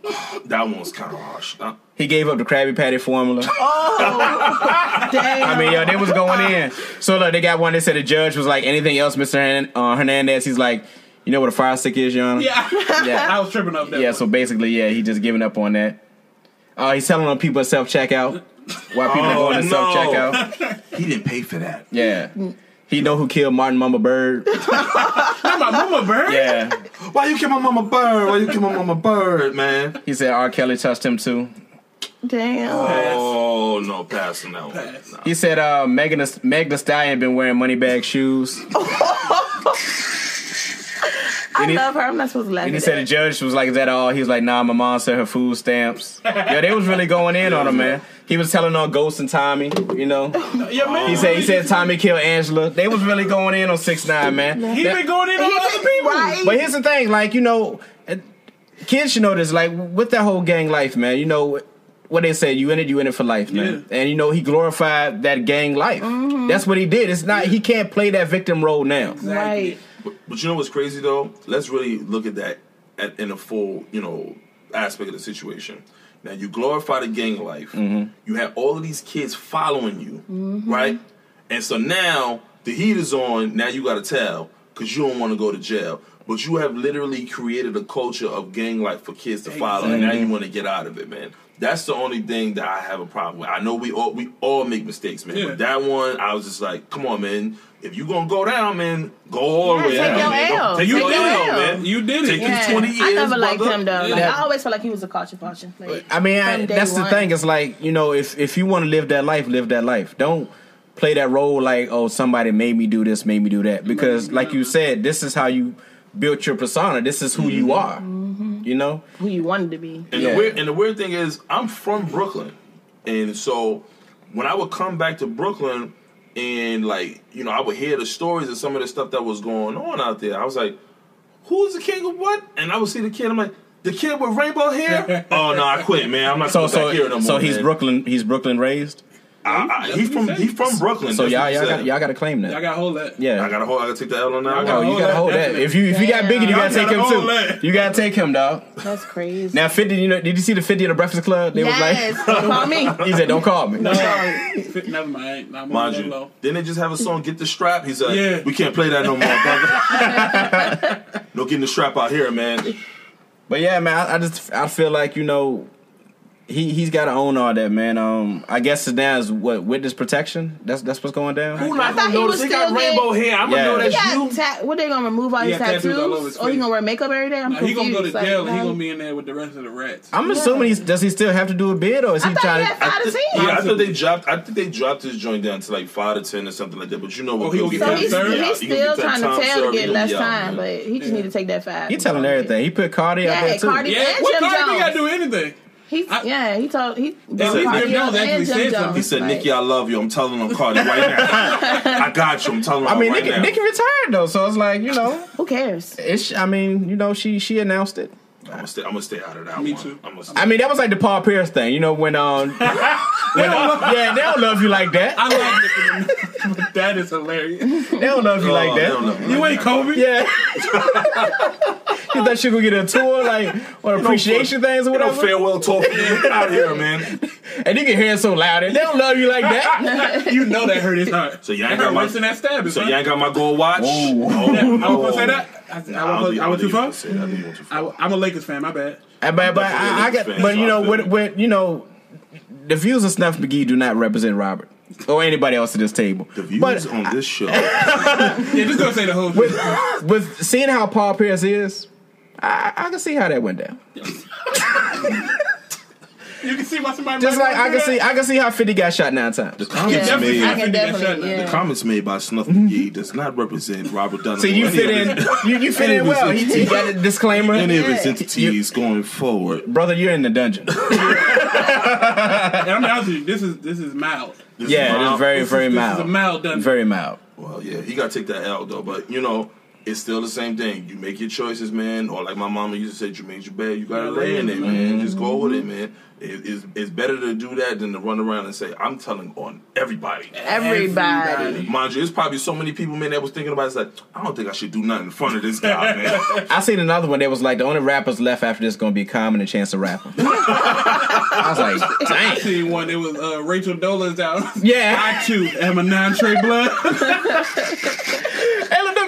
That one was kind of harsh. Uh, He gave up the Krabby Patty formula. Oh, damn. I mean, yo, they was going in. So look, they got one that said the judge was like anything else, Mister Hern- uh, Hernandez. He's like, you know what a fire stick is, Your Honor? Yeah. Yeah. I was tripping up that. Yeah. one. So basically, yeah, he just giving up on that. Uh, he's telling on people at self checkout while people are Oh, going to no. self checkout. he didn't pay for that. Yeah. He know who killed Martin Mama Bird. Not my mama bird. Yeah. Why you kill my mama bird? Why you kill my mama bird, man? He said R. Kelly touched him too. Damn. Oh no, passing that one. Pass. Nah. He said uh, Megan Thee- Meg Thee Stallion been wearing money bag shoes. I And he- love her. I'm not supposed to laugh And he at said the judge was like, "Is that all?" He was like, "Nah, my mom sent her food stamps." yeah, they was really going in on him, man. He was telling on Ghost and Tommy, you know. Yeah, man. He said he said Tommy killed Angela. They was really going in on six nine, man. he That- been going in on other people. right. but here's the thing, like you know, kids should know this. Like with that whole gang life, man. You know what they say: you in it, you in it for life, man. And you know he glorified that gang life. Mm-hmm. That's what he did. It's not he can't play that victim role now. Right. But, but you know what's crazy though? Let's really look at that at, in a full, you know, aspect of the situation. Now you glorify the gang life. Mm-hmm. You have all of these kids following you, mm-hmm. right? And so now the heat is on. Now you got to tell because you don't want to go to jail. But you have literally created a culture of gang life for kids to follow, and now you want to get out of it, man. That's the only thing that I have a problem with. I know we all we all make mistakes, man. Yeah. But that one, I was just like, come on, man. If you gonna go down, man, go all the Yeah, way take down. your man. Go- L. Take Take your your L, L. man. You did it. Take Yeah. these twenty years. I never liked brother. him though. Like, I always felt like he was a culture function. Like, I mean, I, from day that's the thing. It's like you know, if if you want to live that life, live that life. Don't play that role like, oh, somebody made me do this, made me do that. Because, like you said, this is how you built your persona. This is who you mm-hmm. are. Mm-hmm. You know. who you wanted to be. And Yeah. the weird and the weird thing is, I'm from Brooklyn, and so when I would come back to Brooklyn, and like you know, I would hear the stories of some of the stuff that was going on out there. I was like, "Who's the king of what?" And I would see the kid. I'm like, "The kid with rainbow hair." oh no, I quit, man. I'm not So so back here no more. so he's man. Brooklyn. He's Brooklyn raised. I, I, he's from he's from Brooklyn. So That's y'all y'all got y'all got to claim that. I got to hold that. yeah. I gotta hold. I gotta take the L on that I one. gotta Oh, you gotta hold that. definitely. If you if you got biggie, you gotta take him too. that. You gotta take him, dog. That's crazy. Now fifty, you know, did you see the fifty of the Breakfast Club? They yes. was Don't call me. like, he said, "Don't call me." No, never mind. I'm Mind you, low. didn't they just have a song "Get the Strap"? He said, Yeah. "We can't play that no more, brother. no getting the strap out here, man." But yeah, man, I, I just I feel like you know he he's got to own all that, man. Um, I guess now is what witness protection. That's that's what's going down. Who I not thought gonna he notice? was They got still rainbow hair. I'm gonna Yeah. know He that's you. ta- what they gonna remove all his got tattoos tattoos? all over his Or he gonna wear makeup every day? I'm Nah, he confused. gonna go to Like, jail and he gonna be in there with the rest of the rats. I'm assuming he's does he still have to do a bid or is he I thought trying he to? had five to ten. Yeah, I thought they dropped. I think they dropped his joint down to like five to ten or something like that. But you know what? Oh, he gonna goes get So with he's, Yeah, he's gonna still trying to time tell to served. get He less be out, time, but he just need to take that five. He telling everything. He put Cardi out there too. Yeah, And what Jim Cardi B Jones. gotta do anything? He, I- yeah, he told he. said- Cardi Jim B Jones actually said something. He said, like- "Nicki, I love you. I'm telling him Cardi right now. I got you. I'm telling him I mean, right Nicki, now." Nicki retired though, so it's like you know, Who cares? it's. I mean, you know, she she announced it. I'm gonna stay. I'm gonna stay out of that Me one. too. I'm gonna stay. I mean, that was like the Paul Pierce thing, you know, when um, when, uh, yeah, they don't love you like that. I like it, but that is hilarious. They don't love you Oh, like they that. don't love me You like ain't that. Kobe. Yeah. you thought she could get a tour, like, or appreciation things or You know, whatever? farewell talk. Get out of here, man. And you can hear it so loud. and They don't love you like that. You know that hurt his heart. So you That ain't got my. worse than that stab. So you ain't got my gold watch. Oh, I was gonna say that. I, I, Nah, went- I I, don't think- I went don't too far. think you can say that. I think you went too I, far. I'm a Lakers fan. My bad. And but, but definitely I, I a get, fan, but you know, feel with, with you know, the views of Snuff McGee do not represent Robert or anybody else at this table. The views But on this show. Yeah, just gonna say the whole with, truth. with seeing how Paul Pierce is, I, I can see how that went down. You can see why somebody. Just might like I can see. I can see how Fifty got shot nine times. The comments Yeah, made. I can Fifty got shot definitely. Yeah. The comments made by Snuff mm-hmm. McGee does not represent Robert Dunham. See, you fit in. You, you fit in of his well. He, he entities. got a disclaimer. Any of his Yeah. entities going forward. Brother, you're in the dungeon. I'm be honest with you. This is this is mild. This Yeah, is it is mild. very, This is- very this is mild. a mild dungeon. Very mild. Well, yeah, he got to take that L though. But you know, it's still the same thing. You make your choices, man. Or like my mama used to say, you made your bed, you gotta lay in it, lay in man. Just go with it, man. It, it's, it's better to do that than to run around and say, I'm telling on everybody. Everybody. Mind you, there's probably so many people, man, that was thinking about it. It's like, I don't think I should do nothing in front of this guy, man. I seen another one that was like the only rappers left after this gonna be Common and Chance the Rapper. I was like, I dang. seen one. It was uh, Rachel Dolan's out. Yeah. I too am a non-trade blood.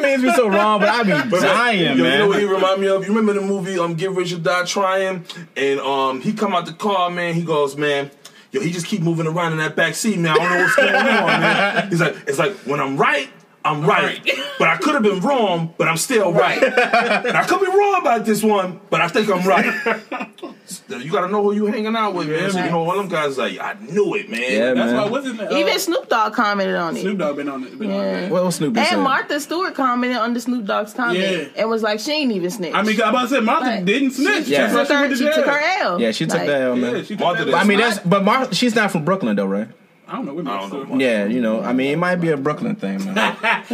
That me so wrong, but I be dying, Yo, You know what he remind me of? You remember the movie um Get Rich or Die Trying? And um he come out the car, man, he goes, Man, yo, he just keep moving around in that back seat, man. I don't know what's going on, man. He's like, it's like when I'm right, I'm right. But I could have been wrong, but I'm still right. And I could be wrong about this one, but I think I'm right. you gotta know who you hanging out with, man. So you know all them guys like, I knew it, man. Yeah, That's man. why wasn't it? Uh, Even Snoop Dogg commented on it. Snoop Dogg been on it. Been on Yeah. it. What was Snoop And saying? Martha Stewart commented on the Snoop Dogg's comment Yeah. and was like, she ain't even snitch. I mean, I'm about to say Martha Like, didn't snitch. Yeah. That's she took her, went to she took her L. Yeah, she took Like, that L, Yeah, man. she took Martha that did. I mean, that's but Mar- she's not from Brooklyn though, right? I don't know. What I don't know. Stewart. Yeah, you know, I mean, it might be a Brooklyn thing, man.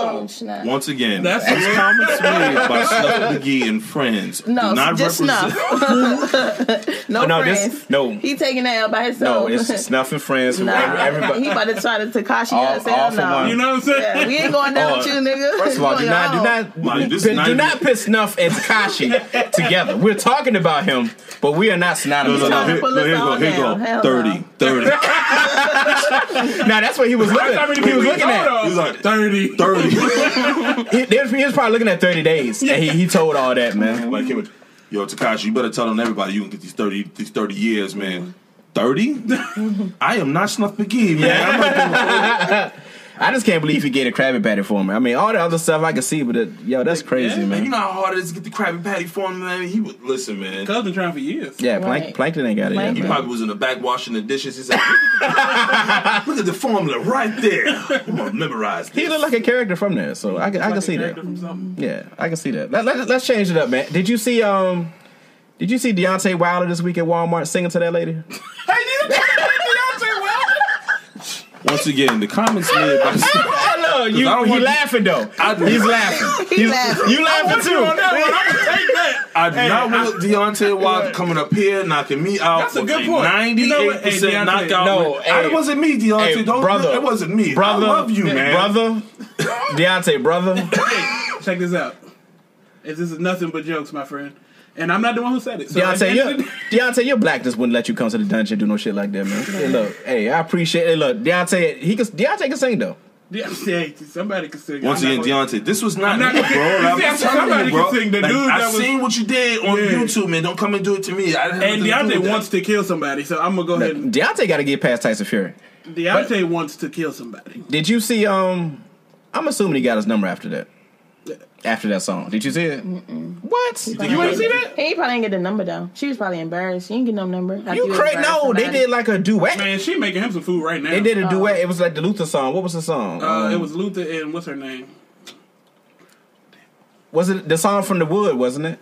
Oh, snap. Once again, That's- these comments made by Snuff McGee and friends No, do not just represent. snuff. no, oh, no, friends. this no, He taking that L by himself. no, himself. it's Snuff and Friends. From nah, everybody. he about to try to Tekashi All- us. all Hell for no. You know what I'm saying? Yeah, we ain't going down Oh, with you, uh, nigga. First of all, do not, do on. not, Mind, this put- not do not put Snuff and Tekashi together. We're talking about him, but we are not No, synonymous. no, no. trying to Here, pull no, here you go. all Here you down. go. Hell 30, Now that's what he was looking. How many He was looking at. know, He's though? like, 30. 30. He, was- he was probably looking at thirty days, and he, he told all that, man. Like, came Yo, Tekashi, you better tell on everybody you can get these 30, these 30 years, man. 30? I am not Snuff McGee, man. I'm not doing I just can't believe he gave a Krabby Patty for me. I mean, all the other stuff I can see, but it, yo, that's crazy, Yeah, Man, you know how hard it is to get the Krabby Patty for him, man. He would listen, man. Cuz been trying for years. Yeah, Plank, Right. Plankton ain't got it yet, He man. probably was in the back washing the dishes. He said, "Look at the, look at the formula right there. I'm gonna memorize this." He looked like a character from there, so I can, I can Like a see that. character from something. Yeah, I can see that. Let, let, let's change it up, man. Did you see um? Did you see Deontay Wilder this week at Walmart singing to that lady? Hey, you Beyonce Wilder? Once again, the comments made by Hello, you I don't he laughing though. I- He's laughing. He He's- laughing. You laughing too? On that one, I'm gonna that. Do not want Deontay Wilder coming up here knocking me out That's a good a point. You ninety-eight know what? Hey, percent knockout. no, win. hey, it wasn't me, Deontay. Hey, Don't, brother, it wasn't me. brother, I love you, man. brother. Deontay, brother. hey, Check this out. This is nothing but jokes, my friend. And I'm not the one who said it. So at the Deontay, end of your, the Deontay, your blackness wouldn't let you come to the dungeon and do no shit like that, man. Hey, look, hey, I appreciate it. Look, Deontay, he can, Deontay can sing though. Yeah, yeah, somebody can sing. Once I'm again, not gonna- Deontay, this was not, not me, gonna- bro. You I'm see, I said telling somebody you, bro. can sing. The Like, dude I that was- seen what you did on Yeah. YouTube, man. Don't come and do it to me. I And nothing to do Deontay with that. wants to kill somebody, so I'm gonna go ahead and. Deontay got to get past Tyson Fury. Deontay wants to kill somebody. Did you see? Um, I'm assuming he got his number after that. After that song, did you see it? What? Did you want to see that? He probably didn't get the number though. She was probably embarrassed. She didn't get no number. after You was crazy? embarrassed No, they did like a duet. Man, she making him some food right now. They did a duet. It was like the Luther song. What was the song? Uh, Um, it was Luther and what's her name? Was it the song from the Wood? Wasn't it?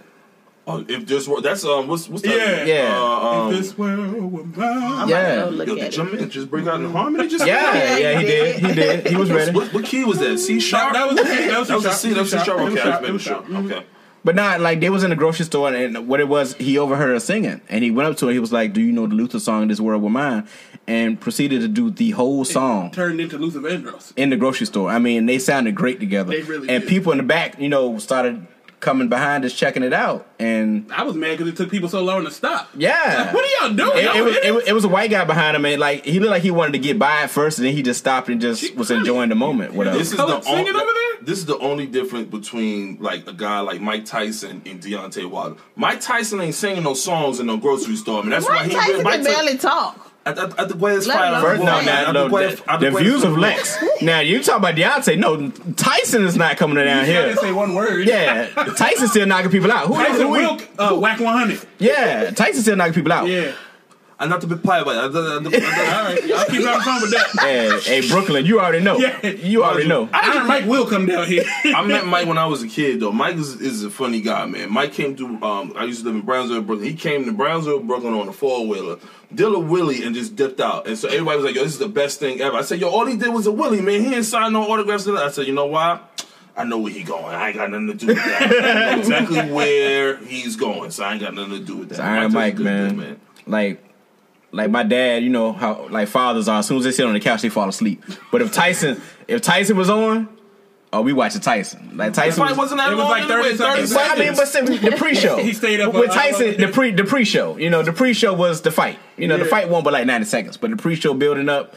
Oh, if this were that's um, what's what's that? Yeah. Yeah. Uh, um, if this world were mine. I'm Yeah. about to go look yo, did it. your man just break out in harmony? Just Yeah, Yeah, yeah, he he did. He did. He was ready. What, what key was that? C sharp. That, that was that was That was a C. That was a sharp. Okay, I sharp. was making sure. Mhm. Okay. But not like they was in the grocery store and what it was, he overheard her singing and he went up to her. He was like, "Do you know the Luther song, This World With Mine?" And proceeded to do the whole song Turned into Luther Vandross. in the grocery store. I mean, they sounded great together. They really and did. people in the back, you know, started coming behind us checking it out. And I was mad because it took people so long to stop. yeah, What are y'all doing? It, Y'all it, was, it, it was a white guy behind him, and like he looked like he wanted to get by it first, and then he just stopped and just She was enjoying the moment. Whatever. This is the singing only, over there? This is the only difference between like a guy like Mike Tyson and Deontay Wilder. Mike Tyson ain't singing no songs in no grocery store. I mean, that's why Mike he Tyson Mike can barely talk. At, at, at the greatest Let fight. alone First, the no, world. no, At no, the the, the views of the Lex. Now you talk about Deontay. No, Tyson is not coming down I here. didn't say one word. Yeah, Tyson still knocking people out. Who, Tyson who we- uh, Wack 100. Yeah, Tyson still knocking people out. Yeah. And not to be pipe, but I- I- I- I- All right. Y'all keep having fun with that. Hey, hey, Brooklyn, you already know. Yeah. You already know. Iron Mike will come down here. I met Mike when I was a kid, though. Mike is, is a funny guy, man. Mike came to, um, I used to live in Brownsville, Brooklyn. He came to Brownsville, Brooklyn on a four wheeler, did a Willie, and just dipped out. And so everybody was like, yo, this is the best thing ever. I said, yo, all he did was a Willie, man. He didn't sign no autographs. I said, you know why? I know where he going. I ain't got nothing to do with that. I know exactly where he's going, so I ain't got nothing to do with that. Iron Mike's a Mike, good man. dude, Like, like my dad, you know how like fathers are. As soon as they sit on the couch, they fall asleep. But if Tyson, if Tyson was on, oh, we watching Tyson. Like Tyson fight wasn't that It was like 30 anyway, 30 seconds. Well, I mean, but seconds. still, the pre-show. He stayed up with all- Tyson. The pre the pre-show. You know, the pre-show was the fight. You know, the Yeah. fight won by like ninety seconds, but the pre-show building up.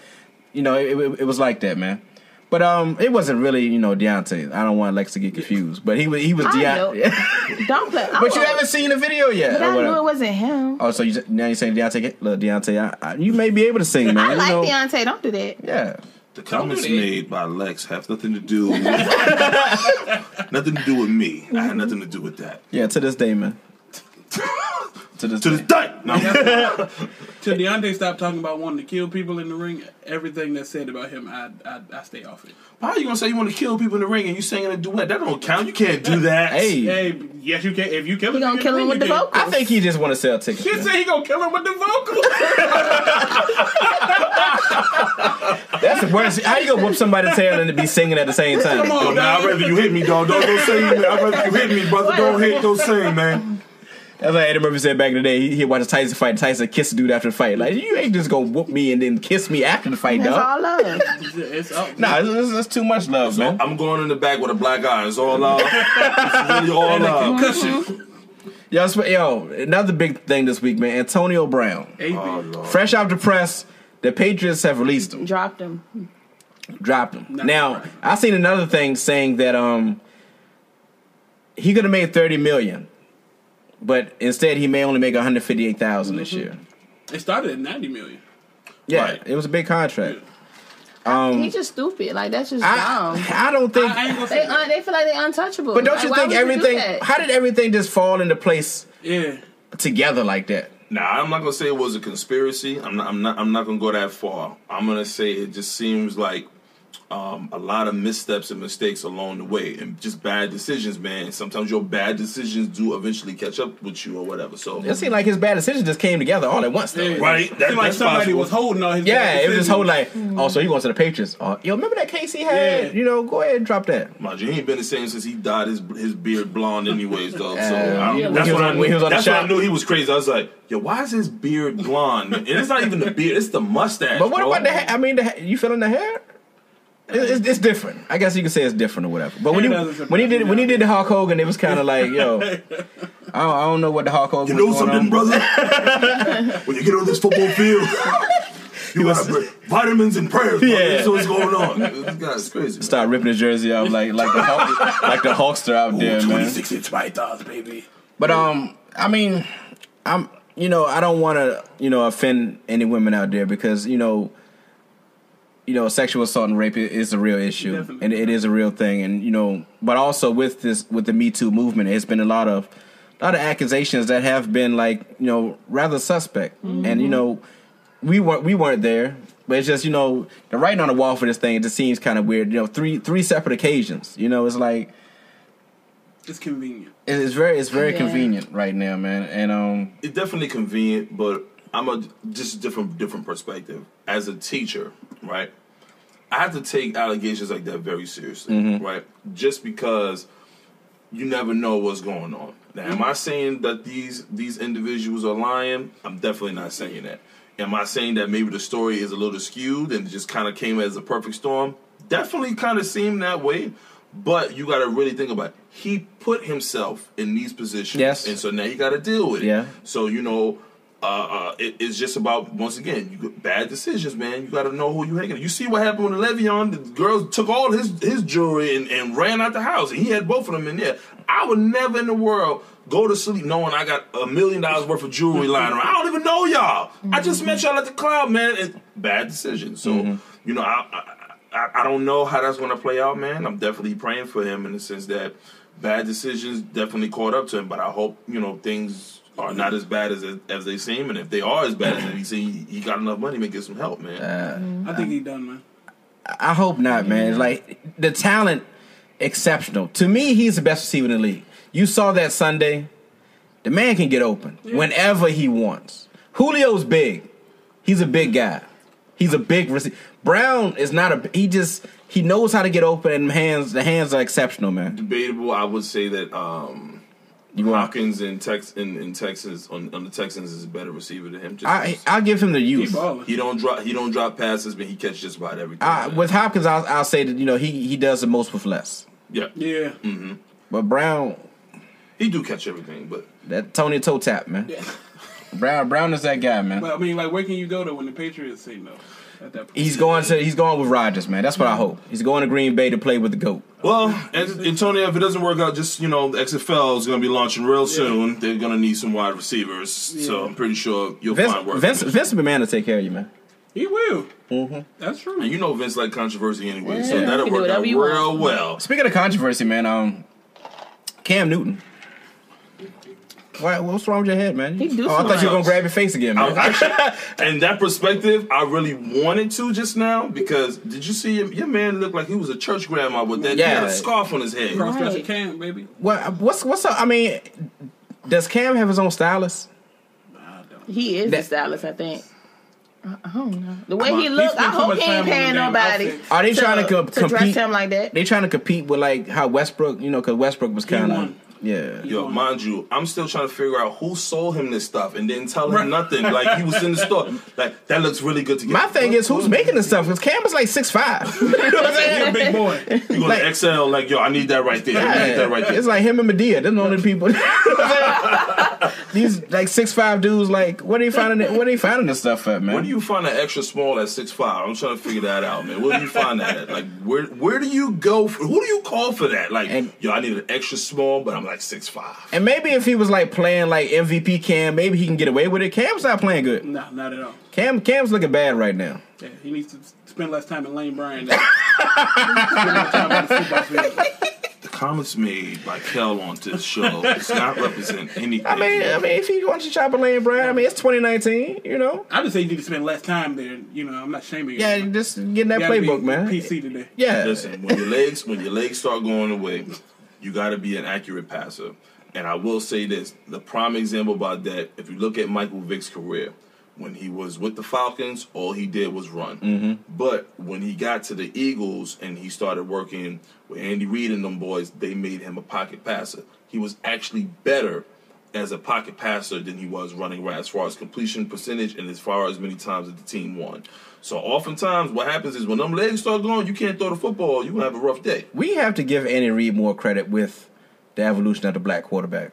You know, it, it, it was like that, man. But um, it wasn't really you know Deontay. I don't want Lex to get confused, but he was he was Deontay. Don't play. but you haven't seen the video yet. But or I knew it wasn't him. Oh, so you, now you're saying Deontay? Look, Deontay, I, I, you may be able to sing, man. I you like know, Beyonce. Don't do that. Yeah. The comments made by Lex have nothing to do with nothing to do with me. I had nothing to do with that. Yeah, to this day, man. To this To day. day. No. Till Deontay stopped talking about wanting to kill people in the ring, everything that's said about him, I, I, I stay off it. Why are you gonna say you want to kill people in the ring and you singing a duet? That don't count. You can't do that. Hey, Hey, yes, you can. If you kill him, He gonna kill him with the can. vocals. I think he just want to sell tickets. He man. said he gonna kill him with the vocals. That's the worst. How you gonna whoop somebody's tail and be singing at the same time? Come on, Yo, man, I'd rather you hit me, dog. Don't don't sing. man. I'd rather you hit me, brother. Don't hit. Don't sing, man. That's like Eddie Murphy said back in the day. He, he watched Tyson fight. Tyson kissed the dude after the fight. Like you ain't just gonna whoop me and then kiss me after the fight, That's dog. all love. it's up. Nah, it's, it's, it's too much love, man. I'm going in the back with a black eye. It's all love. It's really all And a love. concussion. Yo, sp- yo, another big thing this week, man. Antonio Brown, AB. fresh out the press, the Patriots have released him, Dropped him. dropped him. Not now, surprised. I seen another thing saying that um he could have made thirty million, but instead he may only make one hundred fifty eight thousand this year. It started at 90 million. Yeah, Right. it was a big contract. Um, He's just stupid. Like that's just I, dumb. I don't think. I ain't gonna They un- they feel like they're untouchable. but don't Like, you why think would you everything? how did everything just fall into place Yeah. together like that? Nah, I'm not gonna say it was a conspiracy. I'm not. I'm not. I'm not gonna go that far. I'm gonna say it just seems like um, a lot of missteps and mistakes along the way, and just bad decisions, man. Sometimes your bad decisions do eventually catch up with you or whatever. So It seemed like his bad decisions just came together all at once, though. Yeah. Right, that- Seemed like somebody possible. was holding on his. Yeah, bad it was just decisions. whole like, oh, so he wants to the Patriots. Oh, yo, remember that case he had? Yeah. You know, go ahead and drop that. Mind you, he ain't been the same since he dyed his his beard blonde, anyways. Though, so Uh, yeah, that's when he when was I knew. he was on the that's I knew he was crazy. I was like, yo, why is his beard blonde? and it's not even the beard; it's the mustache. But what bro. about the hair? I mean, the, ha- you feeling the hair? It- It's, it's different. I guess you could say it's different or whatever. But when he when he did when he did the Hulk Hogan, it was kind of like, yo, I don't, I don't know what the Hulk Hogan. You know was going something, on. brother? when you get on this football field, You was- got vitamins and prayers. Yeah, Yeah. that's what's going on. This guy's crazy. Start ripping his jersey off like like the Hulk, like the Hulkster out there, man. 26 inch pythons, baby. But um, I mean, I'm you know I don't want to you know offend any women out there because you know, you know, sexual assault and rape is a real issue Definitely. and it is a real thing, and you know, but also with this with the Me Too movement, it's been a lot of a lot of accusations that have been like you know rather suspect, and you know, we weren't we weren't there. But it's just you know the writing on the wall for this thing. It just seems kind of weird. You know, three three separate occasions. You know, it's like It's convenient. it's very it's very Yeah. convenient right now, man. And um, it's definitely convenient, but I'm a just different different perspective. As a teacher, right? I have to take allegations like that very seriously, mm-hmm. right? Just because you never know what's going on. Now, am I saying that these these individuals are lying? I'm definitely not saying that. Am I saying that maybe the story is a little skewed and just kind of came as a perfect storm? Definitely kind of seemed that way. But you got to really think about it. He put himself in these positions. Yes. And so now you got to deal with it. Yeah. So, you know, uh, uh, it, it's just about, once again, you got bad decisions, man. You got to know who you hanging. You see what happened with Le'Veon? The girls took all his, his jewelry and, and ran out the house. And he had both of them in there. I would never in the world go to sleep knowing I got a million dollars worth of jewelry lying around. I don't even know y'all. I just met y'all at the club, man. And bad decisions. So, you know, I, I, I, I don't know how that's going to play out, man. I'm definitely praying for him in the sense that bad decisions definitely caught up to him. But I hope, you know, things are not as bad as as they seem. And if they are as bad as they seem, he, he got enough money to get some help, man. I think he done, man. I hope not, man. Like the talent, exceptional. To me, he's the best receiver in the league. You saw that Sunday. The man can get open whenever he wants. Julio's big. He's a big guy. He's a big receiver. Brown is not a. He just he knows how to get open and hands. The hands are exceptional, man. Debatable. I would say that um, You want? Hawkins in Tex in, in Texas on, on the Texans is a better receiver than him. Just I I'll give him the He youth. he don't drop he don't drop passes, but he catches just about everything. I, with Hopkins, I'll, I'll say that you know he he does the most with less. yeah, Yeah. Mm-hmm. But Brown, he do catch everything, but that Tony toe tap, man. Brown Brown is that guy, man. But I mean, like, where can you go to when the Patriots say no? At that point, He's going to he's going with Rodgers, man. That's what I hope. He's going to Green Bay to play with the goat. Well, Antonio, if it doesn't work out, just you know, the XFL is going to be launching real soon. They're going to need some wide receivers, so I'm pretty sure you'll Vince find work. Vince, for this. Vince McMahon will take care of you, man. he will. That's true. and you know Vince like controversy anyway, so that'll he can do work out real want. well. Speaking of controversy, man, um, Cam Newton. Why, what's wrong with your head, man? He do oh, I thought you were gonna grab your face again, man. I- actually, in that perspective, I really wanted to just now because did you see him? Your man looked like he was a church grandma with that. He had Yeah. a scarf on his head. Cross dresser Right. can, baby. what, what's what's up? I mean, does Cam have his own stylist? He is That- the stylist, I think. I I don't know. The way Come on, he he look, I hope he ain't paying nobody. outfit. Are they trying to co- to dress compete? him like that? They trying to compete with like how Westbrook, you know, because Westbrook was kind of won. Yeah. Yo, mind you, I'm still trying to figure out who sold him this stuff and didn't tell him nothing. Like he was in the store. Like that looks really good to get. My thing is, who's making this stuff? Because Cam is like six five. you know what I'm saying? big boy. You go like- to XL like yo, I need that right there. I need that right there. It's like him and Madea. They're the only people. These like six five dudes. Like, what are you finding? it- What are you finding this stuff at, man? Where do you find an extra small at six five? I'm trying to figure that out, man. Where do you find that? At? Like, where where do you go? For, who do you call for that? Like, And- yo, I need an extra small, but I'm like six five. And maybe if he was like playing like MVP Cam, maybe he can get away with it. Cam's not playing good. No, not at all. Cam Cam's looking bad right now. Yeah, he needs to spend less time in Lane Bryant. than- spend more time on the. The comments made by Kel on this show does not represent anything. I mean, I mean, if he wants to chop a Lane Bryant, I mean, it's 2019. You know, I just say you need to spend less time there. You know, I'm not shaming you. yeah, just getting that You playbook, be man. PC today. Yeah, Listen, when your legs when your legs start going away, you got to be an accurate passer. And I will say this: the prime example about that, if you look at Michael Vick's career, when he was with the Falcons, all he did was run. Mm-hmm. But when he got to the Eagles and he started working with Andy Reid and them boys, they made him a pocket passer. He was actually better as a pocket passer than he was running right as far as completion percentage and as far as many times that the team won. So oftentimes what happens is when them legs start going, you can't throw the football, you're gonna have a rough day. we have to give Andy Reid more credit with the evolution of the black quarterback.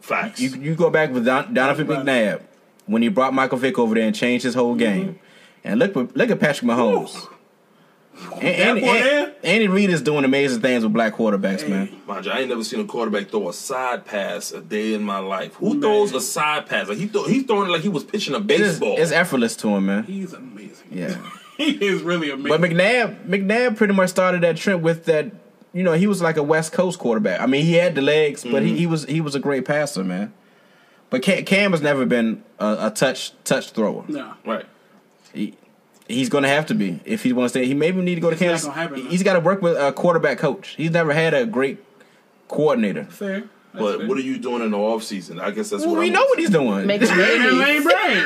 Facts. You you go back with Don, Donovan Right. McNabb when he brought Michael Vick over there and changed his whole mm-hmm. game. And look look at Patrick Mahomes. And, and, boy and- there? Andy Reid is doing amazing things with black quarterbacks, man. Mind you, I ain't never seen a quarterback throw a side pass a day in my life. Who throws a side pass? Like he throw, he's throwing it like he was pitching a baseball. it's effortless to him, man. He's amazing. Yeah. He is really amazing. But McNabb, McNabb pretty much started that trend with that. You know, he was like a West Coast quarterback. I mean, he had the legs, but he, mm-hmm. he was he was a great passer, man. But Cam, Cam has never been a, a touch touch thrower. no. right. He, he's going to have to be if he wants to. Stay. He maybe need to go to It's not Kansas. happen. He's got to work with a quarterback coach. He's never had a great coordinator. Fair. That's But fair. what are you doing in the off season? I guess that's Well, what we I'm- know what he's doing. Making Man, babies. lane brain.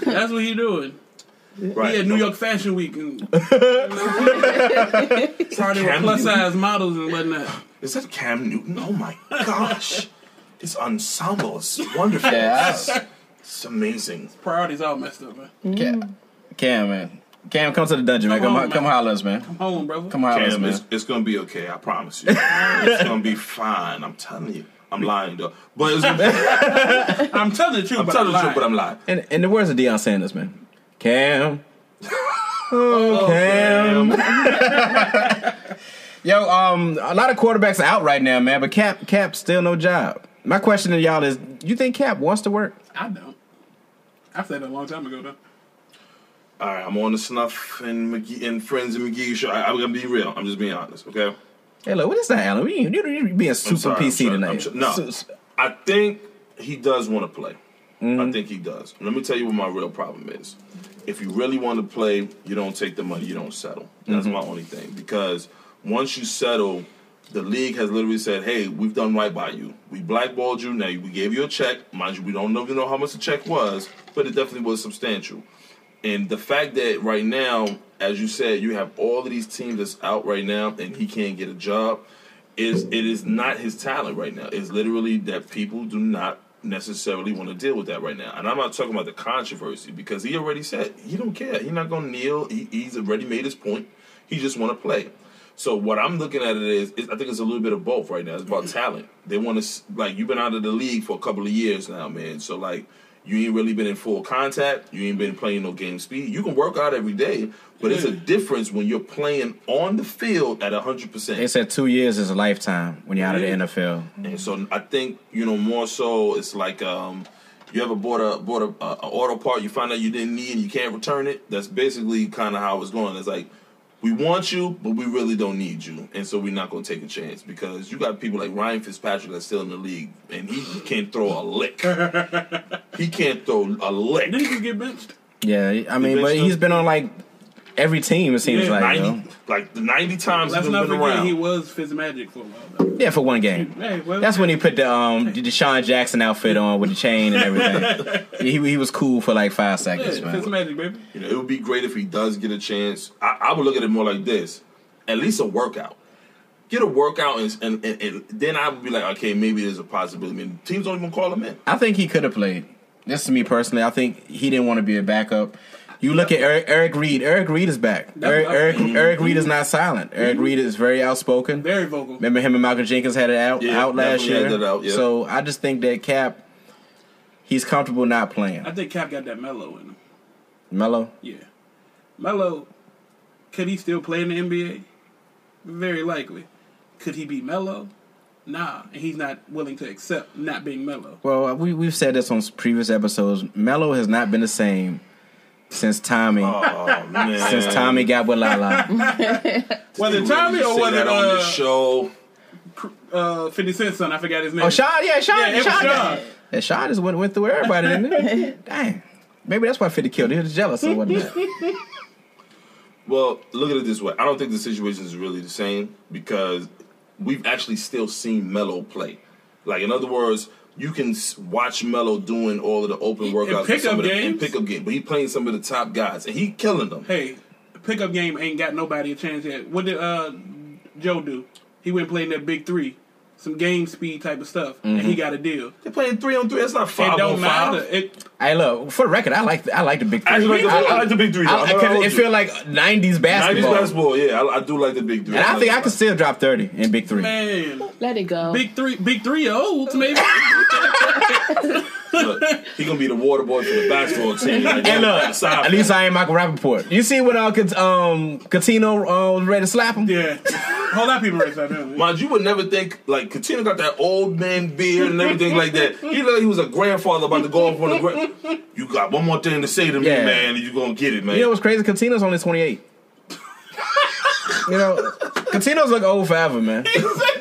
That's what he's doing. right. He at New York Fashion Week and party with plus Newton? size models and whatnot. Is that Cam Newton? Oh my gosh. This ensemble is wonderful. Yeah. It's, it's amazing. Priorities all messed up, man. Cam, Cam, man. Cam, come to the dungeon, man. Come Come, on, come man. holler us, man. Come home, brother. Come holler at us, man. it's, it's gonna be okay. I promise you. it's gonna be fine. I'm telling you. I'm lying though, but it's gonna be, I'm telling the truth, I'm but telling I'm the truth, but I'm lying. And in the words of Deion Sanders, man. Cam. Oh, Cam. Yo, um, a lot of quarterbacks are out right now, man, but Kap Kap still no job. My question to y'all is, you think Kap wants to work? I don't. I said that a long time ago, though. All right, I'm on the Snuff and McGee and Friends and McGee show. I, I'm gonna be real. I'm just being honest, okay? Hey, look, what is that, Alan? You, you, you being super sorry, PC tonight. So- no, I think he does want to play. Mm-hmm. I think he does. Let me tell you what my real problem is. If you really want to play, you don't take the money. You don't settle. That's Mm-hmm. my only thing. Because once you settle, the league has literally said, "Hey, we've done right by you. We blackballed you. Now we gave you a check. Mind you, we don't even know how much the check was, but it definitely was substantial." And the fact that right now, as you said, you have all of these teams that's out right now, and he can't get a job, is it is not his talent right now. It's literally that people do not necessarily want to deal with that right now. And I'm not talking about the controversy because he already said he don't care. He's not going to kneel. He, he's already made his point. He just want to play. So what I'm looking at it is, is I think it's a little bit of both right now. It's about mm-hmm. talent. They want to like you've been out of the league for a couple of years now, man. So like you ain't really been in full contact. You ain't been playing no game speed. You can work out every day, but it's a difference when you're playing on the field at 100%. They percent. said two years is a lifetime when you're out of the NFL. And so I think you know more so. It's like um, you ever bought a bought a, a, a auto part you find out you didn't need and you can't return it. That's basically kind of how it's going. It's like we want you, but we really don't need you, and so we're not going to take a chance because you got people like Ryan Fitzpatrick that's still in the league and he can't throw a lick. he can't throw a lick. Didn't he just get benched? Yeah, I mean, but benched he's him? been on like every team. It seems Yeah, like you know? Ninety, like the ninety times Let's he's not been forget around. he was Fitzmagic for a while, though. yeah, for one game. Hey, well, That's when he put the um the DeSean Jackson outfit on with the chain and everything. he he was cool for like five seconds, man. Fitzmagic, baby. You know, it would be great if he does get a chance. I, I would look at it more like this: at least a workout. Get a workout, and, and, and, and then I would be like, okay, maybe there's a possibility. I mean, teams don't even call him in. I think he could have played. This is me personally. I think he didn't want to be a backup. You look at Eric, Eric Reid. Eric Reid is back. Eric, Eric, Eric Reid is mm-hmm. not silent. Eric mm-hmm. Reid is very outspoken. Very vocal. Remember him and Malcolm Jenkins had it out Yeah, out last year. out, yeah. So I just think that Kap, he's comfortable not playing. I think Kap got that mellow in him. Melo? Yeah. Melo, could he still play in the NBA? Very likely. Could he be mellow? Nah. And he's not willing to accept not being mellow. Well, we we've said this on previous episodes. Melo has not been the same since Tommy. Oh man! Since Tommy got with Lala. Whether Really Tommy just or say whether that on this uh, show. uh, 50 Cent's son, I forgot his name. Oh, Sean, yeah, Sean, Yeah, it was Sean. Sean. Yeah, Sean just went, went through everybody, didn't it? Dang. Maybe that's why 50 killed. He was jealous or whatnot. Well, look at it this way. I don't think the situation is really the same because we've actually still seen Melo play. Like in other words, you can watch Melo doing all of the open workouts pickup some of the, pickup game, but he playing some of the top guys and he killing them. Hey, pickup game ain't got nobody a chance yet. What did uh, Joe do? He went playing that big three, some game speed type of stuff, and he mm-hmm. got a deal. They're playing three on three. That's not It five don't on matter. five. It, hey, look, for the record, I like I like the big three. I like the- I like the big three. I, I'm I, it feel like 90s basketball. 90s basketball. basketball, yeah, I, I do like the big three. And I think I like could still drop 30 in big three. man, Let it go. big three, big three year olds maybe. Look, he gonna be the water boy for the basketball team. Like, Hey, look, at from- least I ain't Michael Rapaport. You see when uh, Cat- um, Catino uh, was ready to slap him? Yeah, whole lot of people raise that. Down. Mind you, would never think like Katina got that old man beard and everything like that. He looked like he was a grandfather about to go off on the gra- You got one more thing to say to Yeah. me, man, and you gonna get it, man. You know what's crazy? Catino's only 28. you know, Catino's look old forever, man.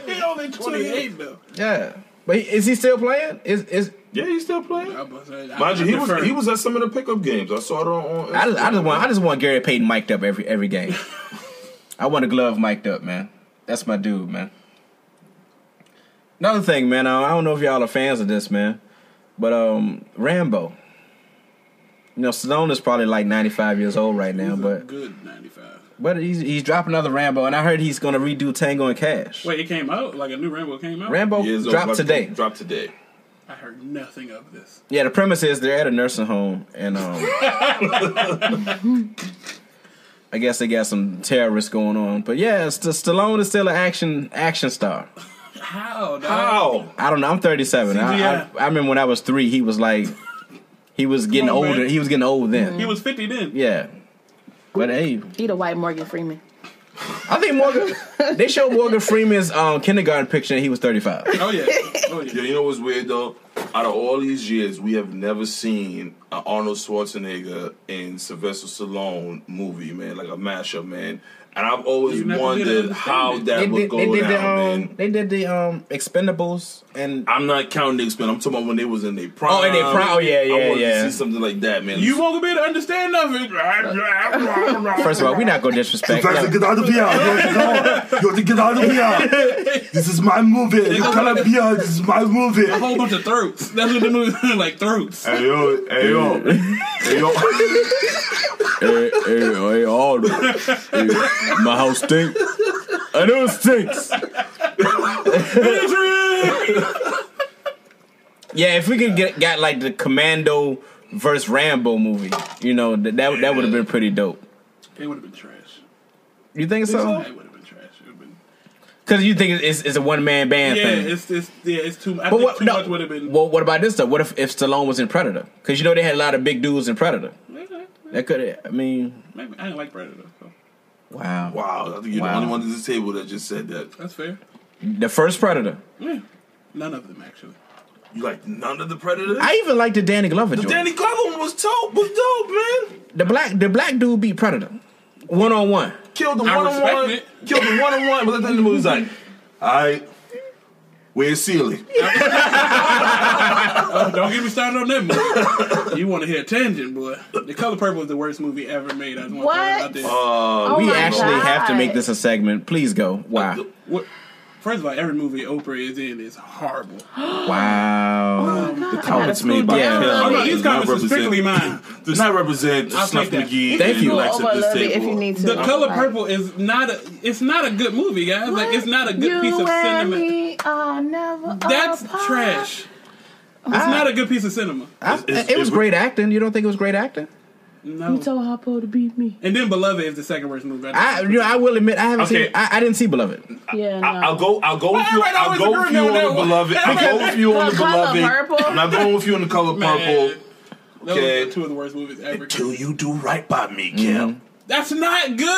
He only twenty eight though. Yeah. But he, is he still playing? Is is yeah, he's still playing. I I- Mind you, I he was he was at some of the pickup games. I saw it on. on I just, I just want I just want Gary Payton mic'd up every every game. I want a glove mic'd up, man. That's my dude, man. Another thing, man. uh, I don't know if y'all are fans of this, man, but um, Rambo. You know, Stallone is probably like ninety five years old right now, He's a but good ninety five. but he's he's dropping another Rambo, and I heard he's gonna redo Tango and Cash. Wait, it came out like a new Rambo came out. Rambo Years old, dropped about to today. Drop today. I heard nothing of this. Yeah, the premise is they're at a nursing home, and um, I guess they got some terrorists going on. But yeah, St- Stallone is still an action action star. How? Dog? How? I don't know. I'm 37. I, I, I remember when I was three, he was like, he was getting on, older. man. He was getting old then. He was fifty then. Yeah. But hey, He the white Morgan Freeman. I think Morgan. they showed Morgan Freeman's um, kindergarten picture, and he was 35. Oh yeah. Oh yeah. Yeah, you know what's weird though? Out of all these years, we have never seen an Arnold Schwarzenegger and Sylvester Stallone movie, man, like a mashup, man. And I've always You never did wondered how that They would did, go they did down, the um, man. they did the um, Expendables, and I'm not counting the expense. I'm talking about when they was in their prime. Oh, in their prime. Oh, yeah, I yeah, wanted yeah. to see something like that, man. You won't be able to understand nothing. first of all, we're not gonna disrespect. Sylvester, get out of here! You have to go. You have to get out of here! This is my movie. You cannot be here. This is my movie. a whole bunch of throats. That's what the movie like throats. Hey yo, hey yo, hey hey, hey, all hey, my house stinks. I know it stinks. yeah, if we could get got like the Commando versus Rambo movie, you know that that, that would have been pretty dope. It would have been trash. You think so? It would have been trash. It would have been. Because you think it's, it's a one man band Yeah, thing. it's it's yeah, it's too. I But think what? too No. much would have been. Well, what about this though? What if if Stallone was in Predator? Because you know they had a lot of big dudes in Predator. That could. Have I mean, Maybe I didn't like Predator. So wow. Wow, I think you're Wow. the only one at this table that just said that. that's fair. The first Predator. Yeah, none of them actually. You like none of the Predators? I even liked the Danny Glover the joint. Danny Glover one was dope. Was dope, man. The black the black dude beat Predator. One on one. Killed the one on one. it. Killed him one on one. But at the end of the movie, like, all right, where's Celie? Oh, don't get me started on that movie. you want to hear a tangent, boy? The Color Purple is the worst movie ever made. I just want to throw it out What? there. Uh, Oh we my actually have to make this a segment. Please go. Wow. What? First of all, every movie Oprah is in is horrible. Wow. Oh the comments made by Yeah. Kel Oh no, these not comments are strictly mine. does not represent I'll Snuff. McGee. Thank you. Go Lex at a this little if table. you need to. The Color Right. Purple is not a. It's not a good movie, guys. Like it's not a good you piece of cinema. me are never That's apart. trash. It's not a good piece of cinema. I- It's- it was it's- great acting. You don't think it was great acting? No. You told Harpo to beat me. And then Beloved is the second worst movie. I you know I will admit I haven't Okay. seen I, I didn't see Beloved. Yeah, no. I- I'll go. I'll go with you. Alright, I'll go with you on on the beloved. I'll go with you on the The beloved. I'm not going with you on the color purple. Okay. two of the worst movies ever. Till you do right by me, Kim. That's not good.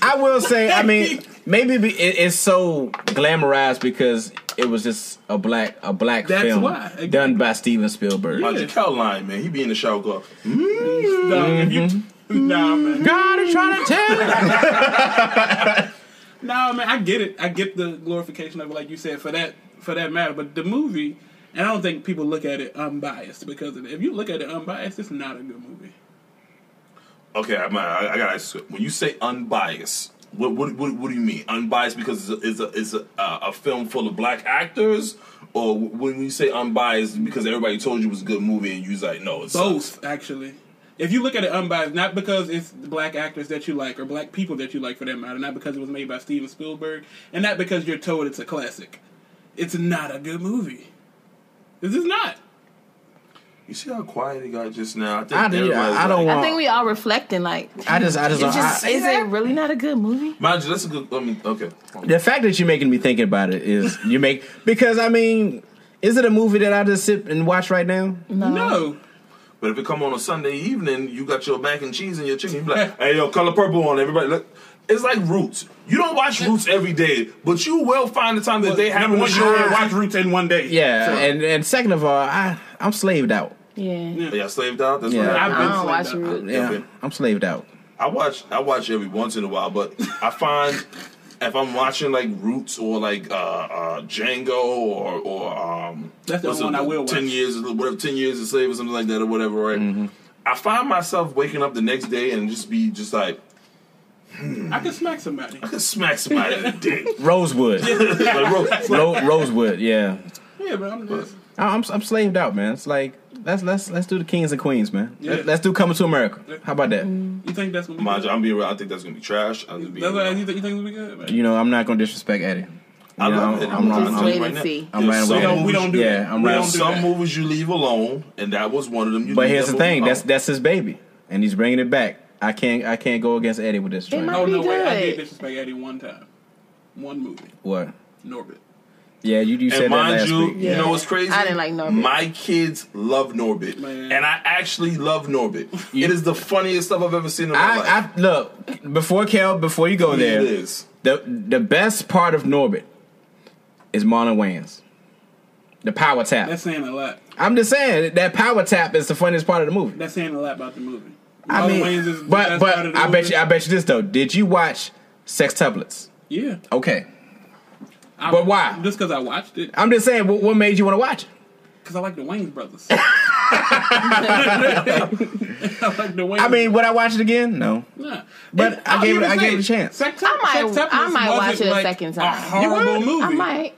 I will say I mean maybe be, it, it's so glamorized because it was just a black a black That's film why. Done by Steven Spielberg. My Jaquel line, man. He be in the shower go. no, if you, nah, man. Mm-hmm. God is trying to tell. No, man, I get it. I get the glorification of it, like you said, for that for that matter. But the movie, and I don't think people look at it unbiased because of it. If you look at it unbiased, it's not a good movie. Okay, I, I, I gotta. When you say unbiased, what what what, what do you mean? Unbiased because it's a it's a, uh, a film full of black actors, or when you say unbiased because everybody told you it was a good movie and you was like, no, it's Both, actually. If you look at it unbiased, not because it's black actors that you like or black people that you like for that matter, not because it was made by Steven Spielberg, and not because you're told it's a classic. It's not a good movie. This is not. You see how quiet he got just now? I think I, do- everybody's I don't like, I think we all reflecting like. I just I just, It's just, I, is it really not a good movie? Mind you, that's a good. I mean, okay. the fact that you're making me think about it is you make because I mean Is it a movie that I just sit and watch right now? No. But if it come on a Sunday evening, you got your mac and cheese and your chicken. You be like, hey, yo, color purple on everybody. Look. It's like Roots. You don't watch Roots every day, but you will find the time that they have Number a one, you show. can watch Roots in one day. Yeah, So, and and second of all, I I'm slaved out. Yeah. Yeah, slaved out. That's Yeah. what I've been I don't watch slaved out. Roots. Yeah, Okay. I'm slaved out. I watch I watch every once in a while, but I find if I'm watching like Roots or like uh, uh, Django or or um, That's the one it, I will ten watch. years whatever ten years a slave or something like that or whatever, right? Mm-hmm. I find myself waking up the next day and just be just like I can smack somebody. I could smack somebody in the dick. Rosewood, Like, bro, Ro- Rosewood. Yeah, Yeah, but I'm just. I'm I'm slaved out, man. It's like let's let's let's do the kings and queens, man. Yeah. Let, us do coming to America. How about that? You think that's gonna be mind good? you, I'm being real. I think that's gonna be trash. I'm just being That's what real. you think, you think it's gonna be good? man? You know, I'm not gonna disrespect Eddie. I You know, love it. I'm, I'm, Just I'm, wait and see. I'm There's right We with some don't, we don't do Yeah, that. I'm we right. don't do some that. movies you leave alone, and that was one of them. You But leave here's that the movie thing. That's alone. that's his baby, and he's bringing it back. I can't I can't go against Eddie with this. joint. might- Oh no, be wait! I good. did disrespect Eddie one time. One movie, What? Norbit. Yeah, you you said and that mind last you, week. you know what's crazy? I didn't like Norbit. My kids love Norbit, Man. and I actually love Norbit. it is the funniest stuff I've ever seen in my life. I, I look before Kel. Before you go It there, is. the the best part of Norbit is Marlon Wayans. The power tap. That's saying a lot. I'm just saying that power tap is the funniest part of the movie. That's saying a lot about the movie. I mean, Wayans is but but part of I bet movie. you I bet you this though. Did you watch Sextuplets? Yeah. Okay, I, But why? Just because I watched it. I'm just saying. What, what made you want to watch it? Because I like the Wayans brothers. I like the Wayans. I mean, would I watch it again? No. Nah. But And I I'll gave it- even I gave it a chance. Sex- I might- Sextuplets I might watch it a like second A time. horrible movie. I might.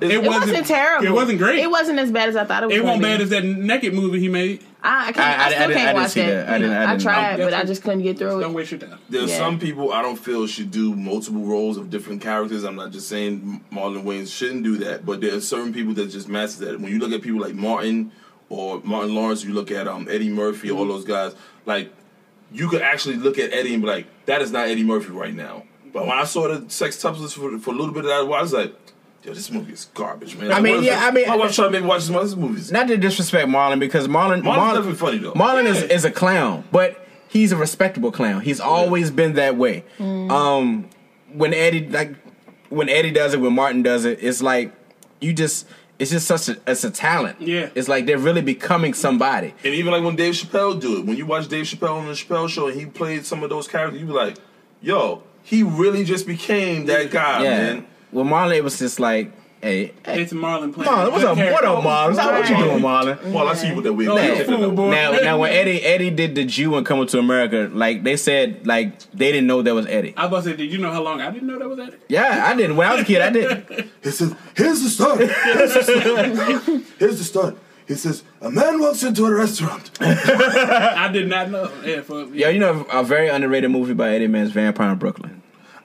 It, It wasn't, terrible. It wasn't great. It wasn't as bad as I thought it was. It wasn't bad as that naked movie he made. I, I, can't, I- I, I- I still didn't- I can't didn't watch that. that. I didn't- I I didn't- tried, but I just couldn't get through Don't it. waste your time. There's Yeah. some people I don't feel should do multiple roles of different characters. I'm not just saying Marlon Wayans shouldn't do that, but there are certain people that just master that. When you look at people like Martin or Martin Lawrence, you look at um, Eddie Murphy, all those guys, like you could actually look at Eddie and be like, that is not Eddie Murphy right now. But when I saw the Sextuplets for, for a little bit of that, I was like, yo, this movie is garbage, man. I mean, yeah, it? I mean- my wife trying to make me watch some other movies. Not to disrespect Marlon because Marlon Marlon's Marlon, definitely funny though. Marlon is, Yeah. is a clown, but he's a respectable clown. He's always been that way. Um, when Eddie like when Eddie does it, when Martin does it, it's like you just it's just such a it's a talent. Yeah. it's like they're really becoming somebody. And even like when Dave Chappelle do it, when you watch Dave Chappelle on the Chappelle show and he played some of those characters, you be like, yo, he really just became that guy, yeah. man. Well, Marlon, it was just like, hey, hey It's Marlon playing. Marlon, what's good up? What character. up, Marlon? What you doing, Marlon? Well, I see you with that weird Oh, fool, now. boy. Now, now when Eddie Eddie did the Jew and coming to America, like they said, like they didn't know that was Eddie. I was about to say, did you know how long I didn't know that was Eddie? Yeah, I didn't. When I was a kid, I didn't. He says, here's the stunt. Here's the stunt. Here's the stunt. He says, a man walks into a restaurant. I did not know. Yeah, for, Yo, you know a very underrated movie by Eddie Man's Vampire in Brooklyn.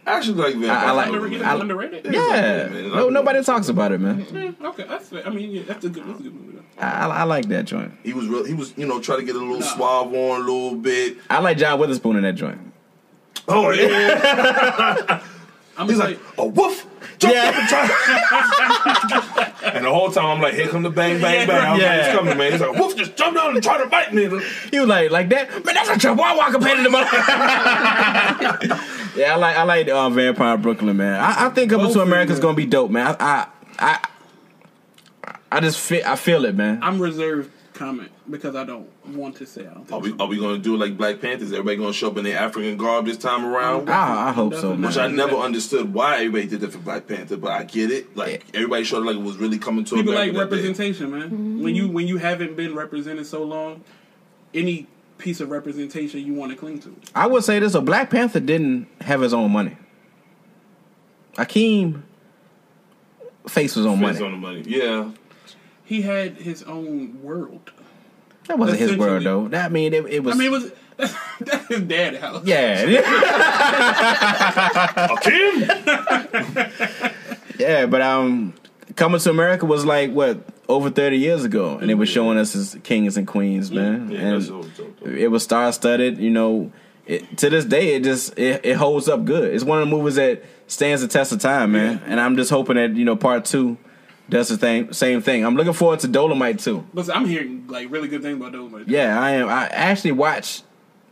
I actually like Vampire. I like- Underrated. I- underrated. Yeah, man. no, nobody talks about it, man. Yeah, okay, that's fair. I mean, yeah, that's a good, that's a good movie. I, I like that joint. He was real. He was, you know, trying to get a little No. suave on a little bit. I like John Witherspoon in that joint. Oh yeah. I'm He's gonna like a woof. Jump Yeah. up and try. and the whole time I'm like, here come the bang bang bang. I was like, Yeah. it's coming, man. He's like, woof, just jump down and try to bite me. He was like, like that. Man, that's a Chihuahua walker painted the mother. yeah, I like I like uh, Vampire Brooklyn, man. I, I think Coming Both to of America is gonna be dope, man. I I I, I just feel I feel it, man. I'm reserved comment because I don't want to say I don't Are think we, are we going to do like Black Panthers? Everybody going to show up in their African garb this time around? I, I hope so, man. Which I never understood why everybody did that for Black Panther, but I get it. Like everybody showed like it was really coming to People like America that day. representation, man. When you when you haven't been represented so long, any piece of representation you want to cling to. I would say this: a Black Panther didn't have his own money. Akeem face was on Face money. on the money. Yeah. He had his own world. That wasn't his world though. That I mean, it, it was. I mean, it was that's his dad house. yeah, Akeem? yeah, but um, coming to America was like what over thirty years ago, and they were showing us as kings and queens, man. Yeah, and it was star studded. You know, it, to this day, it just it, it holds up good. It's one of the movies that stands the test of time, man. And I'm just hoping that you know part two does the thing, same thing. I'm looking forward to Dolomite too. But I'm hearing like really good things about Dolomite. Yeah, I am. I actually watched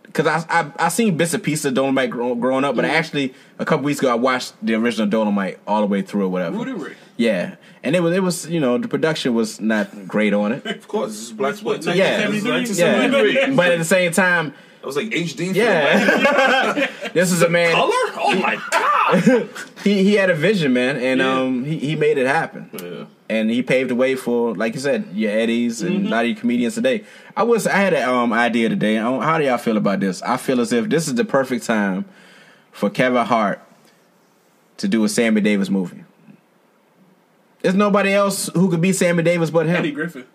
because I, I I seen bits and pieces of Dolomite grow, growing up, but Mm-hmm. actually a couple weeks ago I watched the original Dolomite all the way through or whatever. Rudy Ray. Yeah, and it was it was you know the production was not great on it. Of course, this is black What, sport. Yeah, 1973? yeah, but at the same time, That was like HD. yeah, this is a man. Color? Oh my god. He he had a vision, man, and Yeah. um he, he made it happen. yeah. And he paved the way for, like you said, your Eddies and Mm-hmm. a lot of your comedians today. I was, I had an um, idea today. How do y'all feel about this? I feel as if this is the perfect time for Kevin Hart to do a Sammy Davis movie. There's nobody else who could be Sammy Davis but him. Eddie Griffin.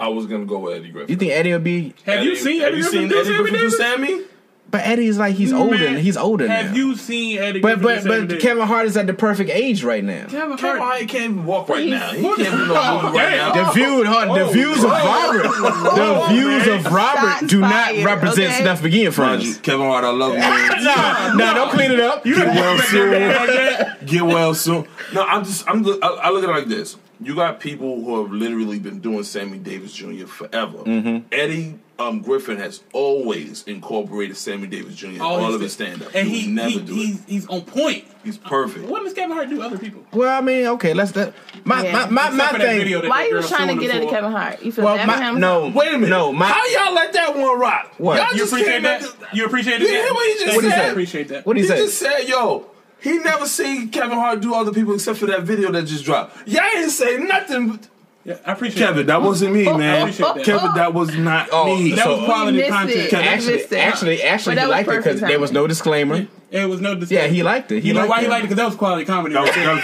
I was gonna go with Eddie Griffin. You think Eddie would be? Have you seen Eddie- seen Have Eddie you Griffin seen do Eddie Sammy Griffin do Davis? Sammy? But Eddie's like he's older. Man, He's older Have now. you seen Eddie but but but Davis? Kevin Hart is at the perfect age right now. Kevin Kevin Hart. Hart can't even walk right He's- now. He can't do no movie right now. The views, huh, the oh, views of Robert, the oh, views of Robert Shots do not fired, represent okay? Snuff McGee Roger, friends. Kevin Hart, I love you. man. Nah, nah, don't clean it up. You Get well soon. that like that? Get well soon. No, I'm just. I'm. I, I look at it like this. You got people who have literally been doing Sammy Davis Jr. forever. Mm-hmm. Eddie um, Griffin has always incorporated Sammy Davis Jr. in all, of his stand up. And he, he, never he, do he's, it. he's on point. He's perfect. What does Kevin Hart do to other people? Well, I mean, okay, let's. That, my, Yeah. my my my for that thing. that Why are you girl trying to get him at. Kevin Hart? You feel Well, bad my, no, Wait a minute. No, my How y'all let that one rock? What? Y'all You just appreciate came that? at the- You appreciate You that? hear what he just Thank What he you. said? I appreciate that. what do He you say? just said, yo, he never seen Kevin Hart do other people except for that video that just dropped. Y'all ain't say nothing. Yeah, I appreciate Kevin, that. that wasn't me, man. appreciate that. Kevin, that was not Oh, me. That was quality content. Kevin. Actually, missed actually, actually, he liked it because there was no timing. disclaimer. It was no disclaimer. Yeah, he liked it. He you know liked why he liked it? Because that was quality comedy. That was, that was,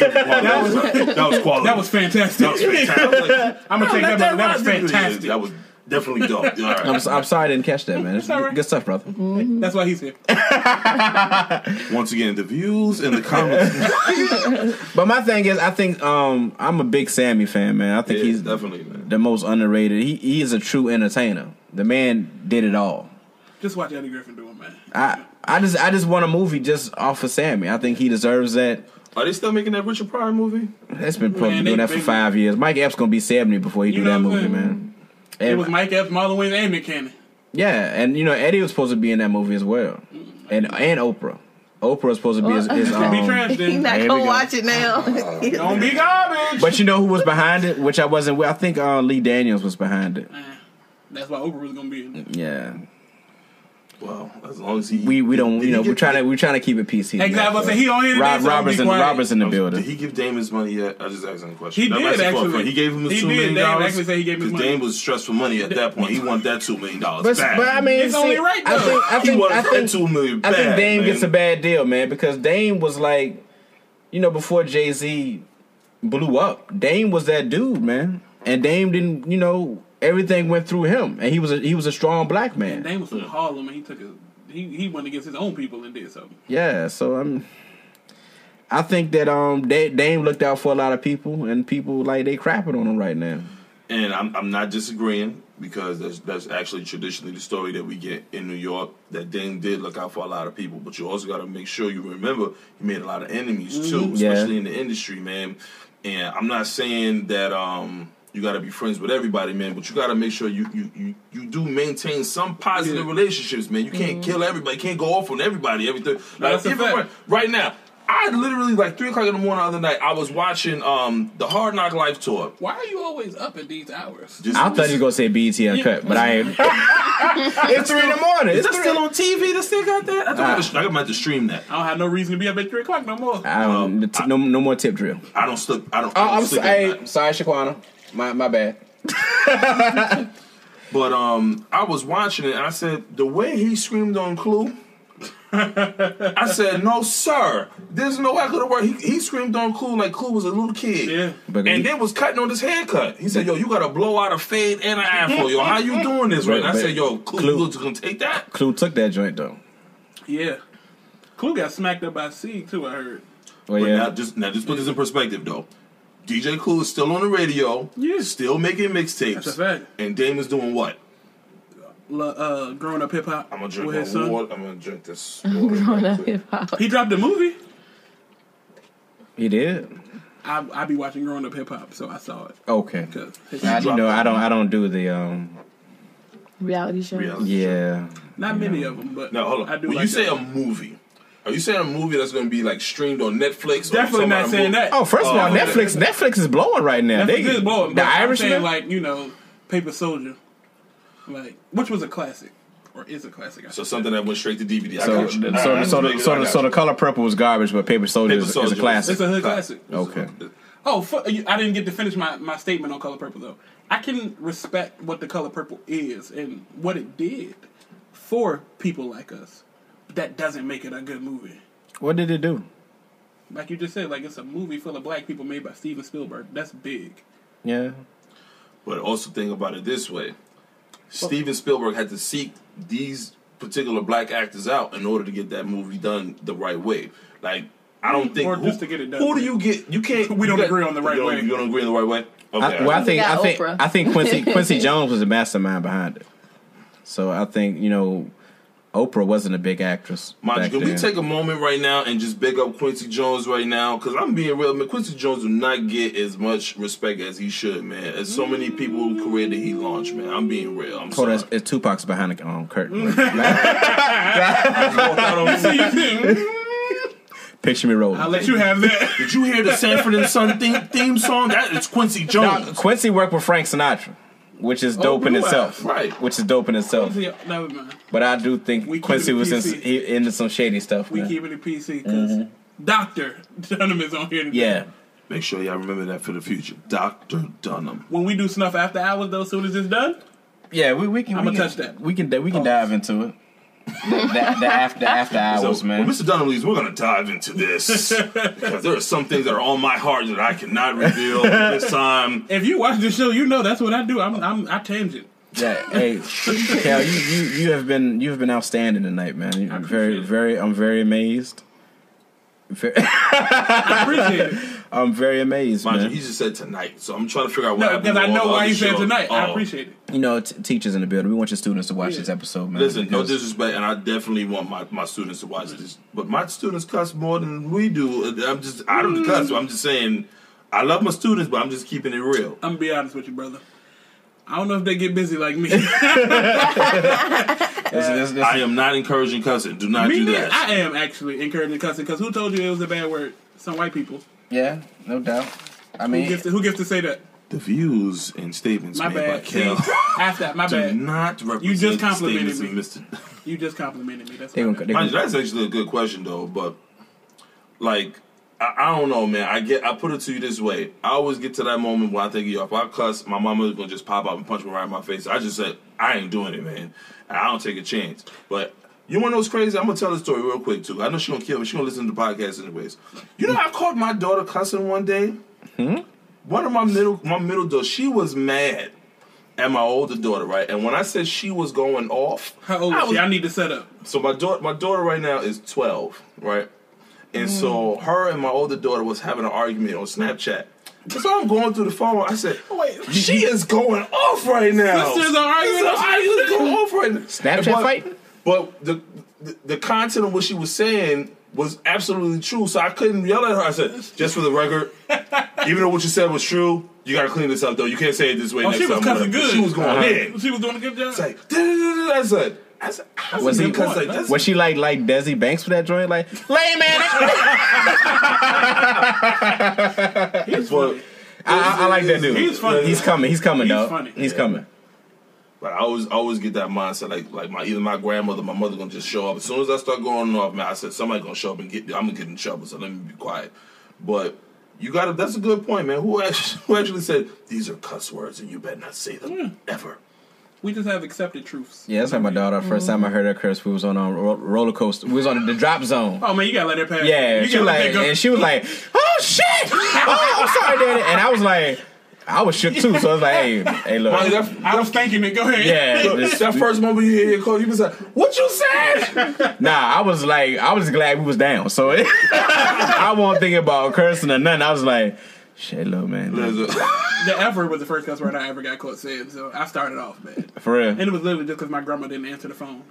that was, that was quality. That was fantastic. That was fantastic. I was like, I'm gonna "Yo, take let that. That was fantastic. That was definitely dope. All right. I'm, I'm sorry I didn't catch that, man. It's all right. good stuff, brother. That's why he's here. Once again, the views and the comments. But my thing is, I think um, I'm a big Sammy fan, man. I think yeah, he's definitely, man. the most underrated. He he is a true entertainer. The man did it all. Just watch Eddie Griffin do it, man. I I just I just want a movie just off of Sammy. I think he deserves that. Are they still making that Richard Pryor movie? It's been probably Man, doing that for five years. Mike Epps gonna be seventy before he You do that movie, saying? Man. It was Mike Epps, Marlon Wayans, and Nick Cannon. Yeah, and you know Eddie was supposed to be in that movie as well, and and Oprah. Oprah was supposed to be his. his Be um, trash He's not gonna watch it now. Don't be garbage. but you know who was behind it, which I wasn't. I think uh, Lee Daniels was behind it. That's why Oprah was gonna be. in it. Yeah, Well, as long as he. we we don't Did you know we're trying to we're trying to keep it PC. Exactly. I say he on here today, Rob so I'm Roberts in quiet. Roberts in the oh, Did he give Dame his money yet? I just asking a question. He I'm did, asking for a actually. friend. He gave him his He two did. million Dame dollars. actually said he gave him his 'Cause money. Dame was stressed for money at that point. He want that two million dollars But, back. but I mean, It's only right, I think I he think wanted I that think, two million I think Dame man. gets a bad deal, man, because Dame was like, you know, before Jay Z blew up, Dame was that dude, man, and Dame didn't, you know, everything went through him, and he was a he was a strong black man. Dame was from Harlem, and he took a he he went against his own people and did something. Yeah, so I'm. I think that um Da- Dame looked out for a lot of people, and people like they crapping on him right now. And I'm, I'm not disagreeing because that's that's actually traditionally the story that we get in New York that Dame did look out for a lot of people, but you also got to make sure you remember he made a lot of enemies too, Yeah. especially in the industry, man. And I'm not saying that um you got to be friends with everybody, man, but you got to make sure you you, you you do maintain some positive Yeah. relationships, man. You can't kill everybody, you can't go off on everybody, everything. Like That's a even fact. right, right now. I literally like three o'clock in the morning the other night. I was watching um the Hard Knock Life tour. Why are you always up at these hours? Just, I thought you were gonna say BET uncut, but I ain't. it's three in the morning. Is It's that still on TV? That still got that? I thought I, Uh, was, I meant to stream that. I don't have no reason to be up at three o'clock no more. I don't, the t- no, no more tip drill. I don't slip. I don't. Oh, I don't I'm sleep sorry. at night. sorry, Shaquana. My my bad. But um, I was watching it and I said the way he screamed on Clue. I said, "No, sir. There's no way I could have worked." He, he screamed on Clue like Clue was a little kid. Yeah. But and he- then was cutting on his haircut. He said, "Yo, you got to blow out a fade and an afro. Yo, how you doing this?" Right? And I said, "Yo, Clue, Clue- you gonna take that." Clue took that joint though. Yeah. Clue got smacked up by C too. I heard. Well, But yeah. now, just now, just put this in perspective, though. DJ Clue is still on the radio. Yeah. Still making mixtapes. That's a fact. And Dame is doing what? Lo- Uh, growing up hip hop. I'm gonna drink with his son. water. I'm gonna drink this. water. Hip hop. He dropped a movie. he did. I I be watching growing up hip hop, so I saw it Okay. because I, you know, I don't. I don't do the. um Reality show. Reality. Yeah. not many of them, but no. hold on. I do when like you say that. a movie, are you saying a movie that's going to be like streamed on Netflix? definitely some not saying movie? that. Oh, first of Oh, all, okay. Netflix. Netflix is blowing right now. Netflix they, is blowing. The but I'm Irishman. like you know, Paper Soldier, like which was a classic or is a classic. I So should say. something that went straight to DVD. So, so, All right, so, so, the, so, the, so the color purple was garbage, but Paper Soldier Paper is, is a classic. It's a hood classic. Okay. Oh, fu- I didn't get to finish my, my statement on Color Purple though. I can respect what the Color Purple is and what it did for people like us. But that doesn't make it a good movie. What did it do? Like you just said, like it's a movie full of black people made by Steven Spielberg. That's big. Yeah. But also think about it this way: Steven Spielberg had to seek these particular black actors out in order to get that movie done the right way. Like I don't think Or who, just to get it done Who do you get? You can't. We don't got- agree on the right you way. You don't agree on the right way. Okay. I, well, I think I think Oprah. I think Quincy Quincy Jones was the mastermind behind it. So I think you know, Oprah wasn't a big actress. Mind you, back can we take a moment right now and just big up Quincy Jones right now? Because I'm being real, man. Quincy Jones do not get as much respect as he should, man. As so many people who career that he launched, man. I'm being real. I'm Hold sorry. on, it's Tupac's behind the um, curtain. Picture me rolling. I'll let you have that. Did you hear the Sanford and Son theme, theme song? That is Quincy Now, Jones. Quincy worked with Frank Sinatra, which is oh, dope in do I? itself. Right. Which is dope in itself. Never mind. But I do think We Quincy was in, he, into some shady stuff. We man. keeping it PC because mm-hmm. Doctor Dunham is on here today. yeah. Make sure y'all remember that for the future. Dr. Dunham. When we do snuff after hours, though, as soon as it's done, Yeah, we, we can. I'ma can, touch that. We can. We can oh. dive into it. The, the, the after after hours, So, man. when Mr. Dunham leaves, we're going to dive into this. because there are some things that are on my heart that I cannot reveal this time. if you watch the show, you know that's what I do. I'm, I'm I tangent. Yeah, hey, Cal, you, you you have been you have been outstanding tonight, man. I'm very it. very I'm very amazed. Ve- I appreciate it. I'm very amazed, Mind you, he just said tonight, so I'm trying to figure out what No, because I know why other you said shows. tonight. I Oh. appreciate it. You know, t- teachers in the building. We want your students to watch Yeah. this episode, man. Listen, no disrespect, and I definitely want my, my students to watch this. But my students cuss more than we do. I'm just I don't cuss. I'm just saying I love my students, but I'm just keeping it real. I'm gonna be honest with you, brother. I don't know if they get busy like me. This- this- this- I am not encouraging cussing. Do not me do neither. that. I am actually encouraging cussing because who told you it was a bad word? Some white people. Yeah, no doubt. I Who mean, gets to, who gets to say that? the views and statements My made by bad. See, Kel after my do bad. not represent You just the complimented statements of Mr. You just complimented me. That's they gonna, Mind you, gonna, that's actually a good question though, but like I, I don't know, man. I get I put it to you this way. I always get to that moment when I think yo, if I cuss, my mama's gonna just pop up and punch me right in my face. I just said I ain't doing it, man. I don't take a chance. But you wanna know what's crazy? I'm gonna tell the story real quick too. I know she's gonna kill me. She gonna listen to the podcast anyways. You know, I caught my daughter cussing one day. Hmm? One of my middle my middle daughter, she was mad at my older daughter, right? And when I said she was going off, How old I is she? I need to set up. so my daughter, my daughter right now is twelve, right? And hmm. so her and my older daughter was having an argument on Snapchat. So I'm going through the phone. I said, "Wait, she is going off right now. Sisters are arguing on Sisters are going off right now. Snapchat but, fighting? But the, the the content of what she was saying was absolutely true. So I couldn't yell at her. I said, just for the record, even though what you said was true, you got to clean this up though. You can't say it this way. Oh, next she was time, cussing whatever. good. She was going Uh-huh. in. She was doing a good job. It's like. I said, I said, I Was he- because like, that's- was she like like Desi Banks for that joint? Like, lame man. He's funny. I, I, I like that dude. He's funny. He's coming. He's coming, He's dog. funny. He's Yeah. coming. But I always always get that mindset like like my either my grandmother, my mother gonna just show up. As soon as I start going off, man, I said somebody gonna show up and get I'm gonna get in trouble, so let me be quiet. But you gotta that's a good point, man. Who actually who actually said these are cuss words and you better not say them hmm. ever. We just have accepted truths. Yeah, that's how my daughter. First time I mm-hmm. heard her curse, we was on a ro- roller coaster. We was on the drop zone. Oh man, you gotta let her pass. Yeah, you she was like, let that go. and she was like, "Oh shit! Oh, I'm sorry, daddy." And I was like, I was shook too. So I was like, "Hey, hey, look, Like, that, I was thinking it. Go ahead. yeah." look, this- that first moment you hear your call, you was like, "What you said?" Nah, I was like, I was glad we was down. So I wasn't thinking about cursing or nothing. I was like, shit, look, man, The F word was the first cuss word I ever got caught saying, so I started off bad. for real. And it was literally just because my grandma didn't answer the phone.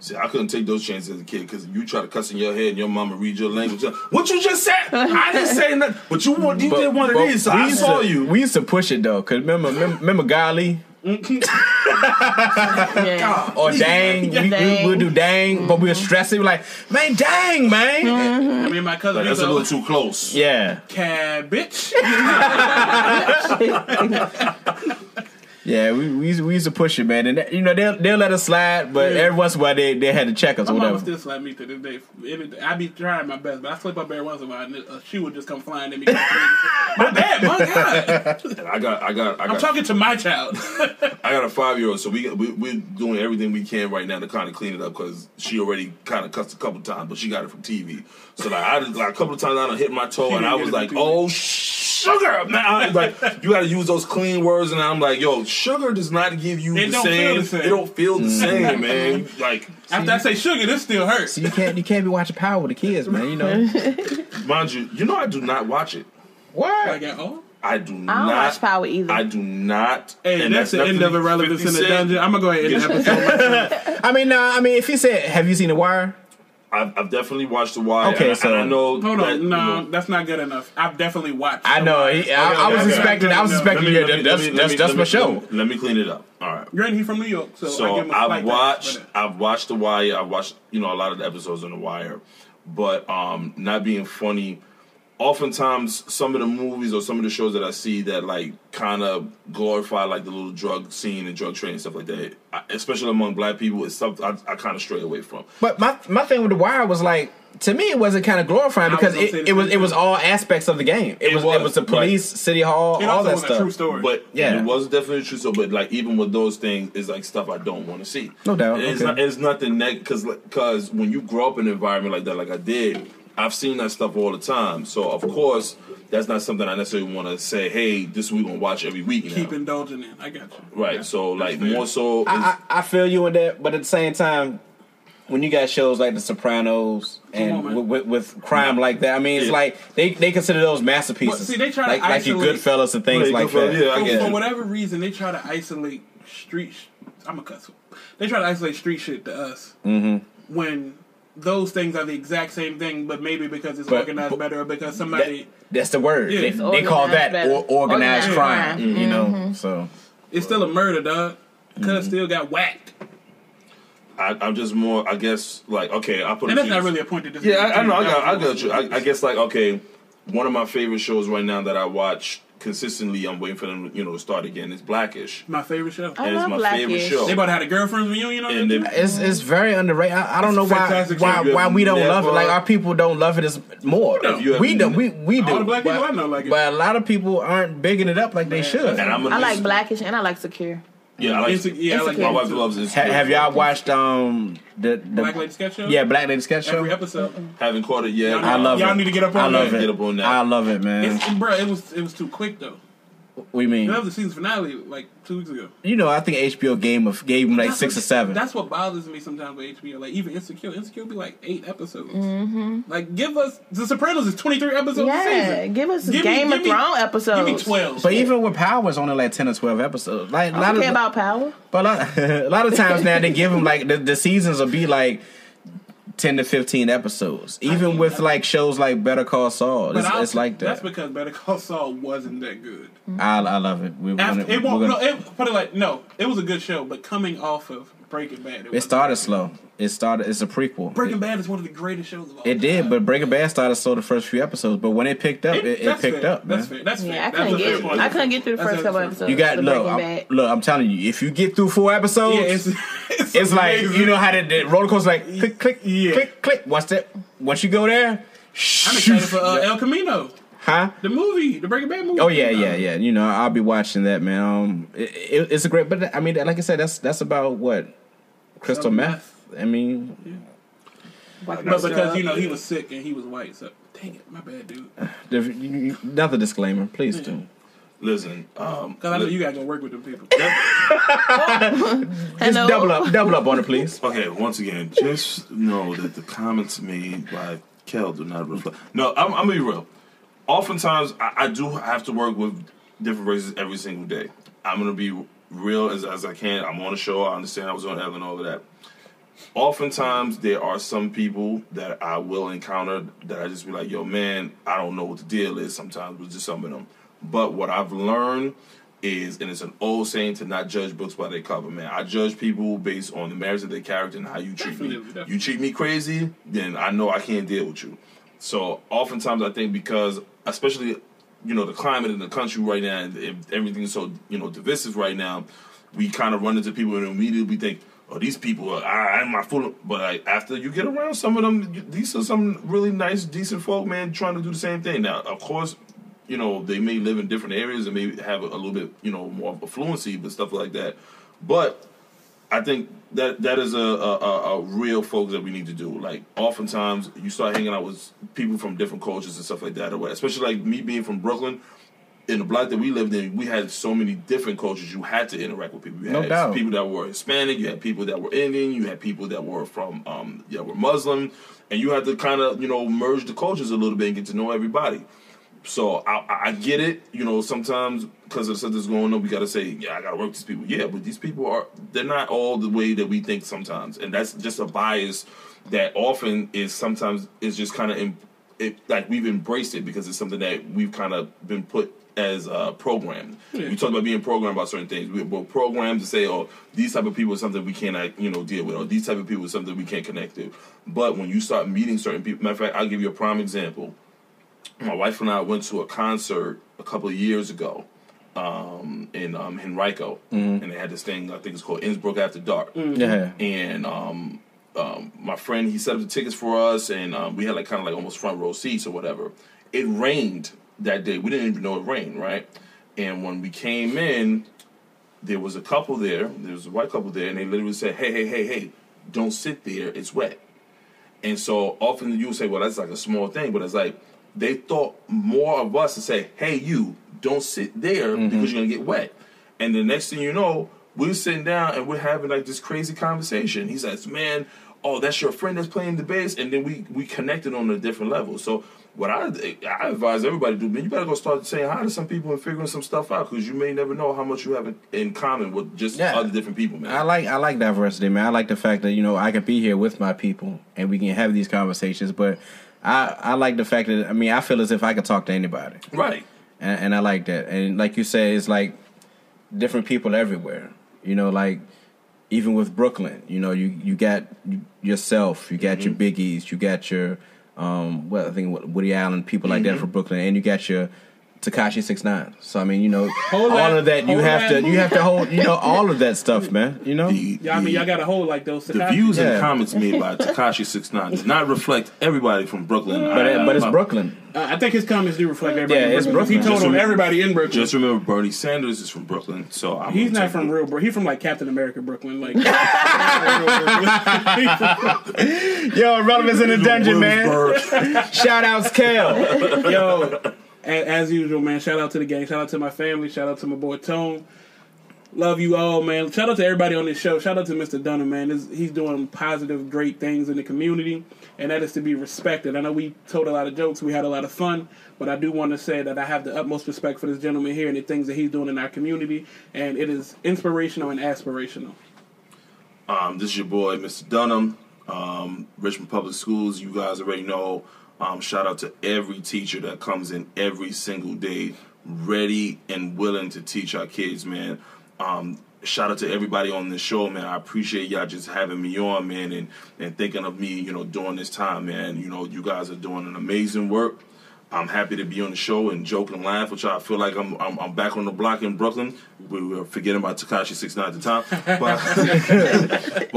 See, I couldn't take those chances as a kid because you try to cuss in your head and your mama read your language. What you just said? I didn't say nothing. But you want you did one of these. So we I used saw to, you. We used to push it though, cause remember, remember, remember Golly Yeah. or dang, we, we Dang. would do dang, but we were mm-hmm. stressing. We were like, man, dang, man. Mm-hmm. I mean, my cousin Like, that's a little too close. Yeah, cabbage. yeah, we, we used, we used to push it, man, and that- you know they'll they'll let us slide, but Yeah. every once in a while they, they had to check us My or mama whatever. still slap me to this day. Anything- I be trying my best, but I slip up every once in a while, and a shoe would just come flying at me. my bad, my God. I got, I got, I I'm talking to my child. I got a five year old, so we, we we're doing everything we can right now to kind of clean it up because she already kind of cussed a couple times, but she got it from TV. So like I did, like a couple of times I done hit my toe and I was like, oh sugar, man. I was like you got to use those clean words, and I'm like, yo, sugar does not give you It the don't same, feel the same. It don't feel the mm. same, man. Like After I say sugar, this still hurts. So you can't you can't be watching Power with the kids, man. You know mind you, you know I do not watch it. what? Like, oh, I do I don't not watch Power either. I do not. hey, and that's the end nothing of irrelevance in the dungeon. I'm gonna go ahead and end the episode. I mean, no, I mean, if you said, have you seen The Wire? I've, I've definitely watched The Wire. Okay, and I- so- and I know. Hold that, on, you no, know- that's not good enough. I've definitely watched. I know. He, I, I was okay, expecting. I was expecting. Let me- Yeah, let me- that's me- that's let that's me- my show. Let me, clean it up. All right. Granted, he's from New York, so, I So give him a I've watched pass, I've watched The Wire. I've watched you know a lot of the episodes on The Wire, but um, not being funny. Oftentimes, some of the movies or some of the shows that I see that like kind of glorify like the little drug scene and drug trade and stuff like that, I, especially among black people, it's something I, I kind of stray away from. But my my thing with The Wire was like. To me, it wasn't kind of glorifying because it, it was it was all aspects of the game. It, It was, was, it was the right. police, city hall, it all also that was a stuff. true story. But Yeah. yeah, it was definitely true. So, but like even with those things, it's like stuff I don't want to see. No doubt, It's okay. not. It's nothing negative because because when you grow up in an environment like that, like I did, I've seen that stuff all the time. So of course, that's not something I necessarily want to say. Hey, this we gonna watch every week. now." keep indulging in. I got you. right. Yeah, So that's like fair. more so. I, I, I feel you in that, but at the same time, when you got shows like The Sopranos and on, man. with, with, with crime like that, I mean, it's Yeah. like they, they consider those masterpieces. But see, they try to like like your isolate- Goodfellas and things like that. yeah, I For, get for you. whatever reason, they try to isolate street. Sh- I'm a cuss. They try to isolate street shit to us Mm-hmm. when those things are the exact same thing, but maybe because it's But- organized but- better or because That- somebody. that's the word. Yeah. They, they call that or, organized, Organized crime. crime. You know, so It's still a murder, dog. Mm-hmm. Cuz still got whacked, I, I'm just more. I guess like okay. I put. and it that's not really a point to this. Yeah, I, I know. I got. I got you. I, I guess like okay. One of my favorite shows right now that I watch consistently. I'm waiting for them, you know, to start again. It's Blackish. My favorite show. I and it's love my Blackish. favorite show. They about to have a girlfriends reunion on And it. it's it's very underrated. I, I don't know a why why why we don't love it. Like our people don't love it as more. don't. You have- We do. We we do. All the black people but, I know like it. but a lot of people aren't bigging it up like they should. And I'm gonna I like Blackish and I like Secure. Yeah, I like. Inse- yeah, I like Insecure. my that wife loves this. Ha- have y'all watched um the, the Black Lady Sketch Show? Yeah, Black Lady Sketch Show. Every episode. Haven't caught it yet. Y'all I love it. Y'all it. need to get up on I love that. it. Get up on that. I love it, man. It's, bro, it was it was too quick though. We mean, That have the season finale like two weeks ago. you know, I think HBO gave him gave him like That's six what- or seven. That's what bothers me sometimes with HBO. Like even Insecure, Insecure be like eight episodes. Mm-hmm. Like give us The Sopranos is twenty three episodes a Yeah, season. give us Give Game give of Thrones episodes. Give me twelve. But even with Power, it's only like ten or twelve episodes. Like a I lot don't of, care about Power. but a lot, a lot of times now they give them like the, the seasons will be like ten to fifteen episodes. Even with like shows like Better Call Saul, it's, it's like that. That's because Better Call Saul wasn't that good. I, I love it. We're After, gonna, it won't. gonna- no, it, put it like no. It was a good show, but coming off of Breaking Bad, it was started slow. It started. It's a prequel. Breaking It, Bad is one of the greatest shows of all. it did, but Breaking Bad started slow the first few episodes. But when it picked up, it, it, that's picked fair. up. Man. Fair. That's fair. Yeah, I couldn't a fair get. point. I couldn't get through the That's first couple episodes. You got of look. I'm, look. I'm telling you, if you get through four episodes, Yeah, it's it's, it's like you know how the, the roller coaster like click click Yeah. click click. Once that once you go there, I'm excited for uh, El Camino, huh? the movie, the Breaking Bad movie. Oh yeah, yeah, yeah. You know, I'll be watching that, man. Um, it, it, it's a great, but I mean, like I said, that's that's about what crystal meth. Meth. I mean, But because you know he was sick and he was white, so dang it, my bad, dude. the, you- you- another disclaimer, please do. Listen, um, Because I know you gotta go work with them people. Just Hello? double up, double up on it, please. Okay, once again, just know that the comments made by Kel do not reflect. No, I'm, I'm gonna be real. Oftentimes, I, I do have to work with different races every single day. I'm gonna be real as, as I can. I'm on a show. I understand I was on Ellen and all of that. Oftentimes there are some people that I will encounter that I just be like, yo, man, I don't know what the deal is sometimes with just some of them. But what I've learned is, and it's an old saying to not judge books by their cover, man. I judge people based on the merits of their character and how you treat Definitely, me. definitely. You treat me crazy, then I know I can't deal with you. So oftentimes I think because, especially, you know, the climate in the country right now, and if everything's so you know divisive right now, we kind of run into people and immediately think, oh, these people are, I, I'm not fooling. But like, after you get around some of them, these are some really nice, decent folk, man, trying to do the same thing. Now, of course, you know, they may live in different areas and may have a, a little bit, you know, more affluency, but stuff like that. But I think that that is a, a, a, a real focus that we need to do. Like, oftentimes you start hanging out with people from different cultures and stuff like that, or. Especially like me being from Brooklyn, in the block that we lived in, we had so many different cultures. You had to interact with people. You No had doubt. people that were Hispanic, you had people that were Indian, you had people that were from um, that were Muslim, and you had to kind of you know merge the cultures a little bit and get to know everybody. So I, I- get it. You know, sometimes because of stuff that's going on, we got to say, yeah, I got to work with these people. Yeah, but these people are they're not all the way that we think sometimes, and that's just a bias that often is sometimes is just kind of it, like we've embraced it because it's something that we've kind of been put as uh, programmed. We talk about being programmed about certain things. We, we're programmed to say, "Oh, these type of people is something we cannot, you know, deal with," or "These type of people is something we can't connect to." But when you start meeting certain people, matter of fact, I'll give you a prime example. My wife and I went to a concert a couple of years ago um, in um, Henrico, and they had this thing I think it's called Innsbrook After Dark Yeah. and um, um, my friend he set up the tickets for us, and um, we had like kind of like almost front row seats or whatever. It rained that day. We didn't even know it rained, right? And when we came in, there was a couple there. There was a white couple there, and they literally said, "Hey, hey, hey, hey, don't sit there. It's wet." And so often you would say, "Well, that's like a small thing," but it's like they thought more of us to say, "Hey, you, don't sit there mm-hmm. because you're gonna get wet." And the next thing you know, we're sitting down and we're having like this crazy conversation. He says, "Man, oh, that's your friend that's playing the bass," and then we we connected on a different level. So what I I advise everybody to do, man, you better go start saying hi to some people and figuring some stuff out because you may never know how much you have in, in common with just Yeah. other different people, man. I like I like diversity, man. I like the fact that you know I can be here with my people and we can have these conversations. But I I like the fact that I mean I feel as if I could talk to anybody, right. and, and I like that. And like you say, it's like different people everywhere. You know, like even with Brooklyn, you know, you you got yourself, you got your mm-hmm. biggies, you got your um, well, I think Woody Allen, people like that from Brooklyn, and you got your Tekashi Six Nine. So I mean, you know, Hold all that- of that you have that. to you have to hold, you know, all of that stuff, man. You know, The, Yeah, I mean, the- y'all got to hold like those. The views Yeah. and comments made by Tekashi Six Nine does not reflect everybody from Brooklyn. but I- but it's I- Brooklyn. Uh, I think his comments do reflect everybody. Yeah, in it's Brooklyn. He told Just on rem- everybody in Brooklyn. Just remember, Bernie Sanders is from Brooklyn, so I'm He's not from it. real. Bro- He's from like Captain America, Brooklyn. Like, Yo, relevance in the dungeon, man. Shout outs, Kel. yo, a- as usual, man. Shout out to the gang. Shout out to my family. Shout out to my boy Tone. Love you all, man. Shout out to everybody on this show. Shout out to Mr. Dunham, man. This, he's doing positive, great things in the community, and that is to be respected. I know we told a lot of jokes, we had a lot of fun, but I do want to say that I have the utmost respect for this gentleman here and the things that he's doing in our community, and it is inspirational and aspirational. Um, this is your boy, Mr. Dunham, um, Richmond Public Schools. You guys already know. Um, shout out to every teacher that comes in every single day, ready and willing to teach our kids, man. Um, shout out to everybody on this show, man. I appreciate y'all just having me on, man, and, and thinking of me, you know, during this time, man. You know, you guys are doing an amazing work. I'm happy to be on the show and joke and laugh, which I feel like I'm I'm, I'm back on the block in Brooklyn. We were forgetting about Tekashi Six Nine at the time, but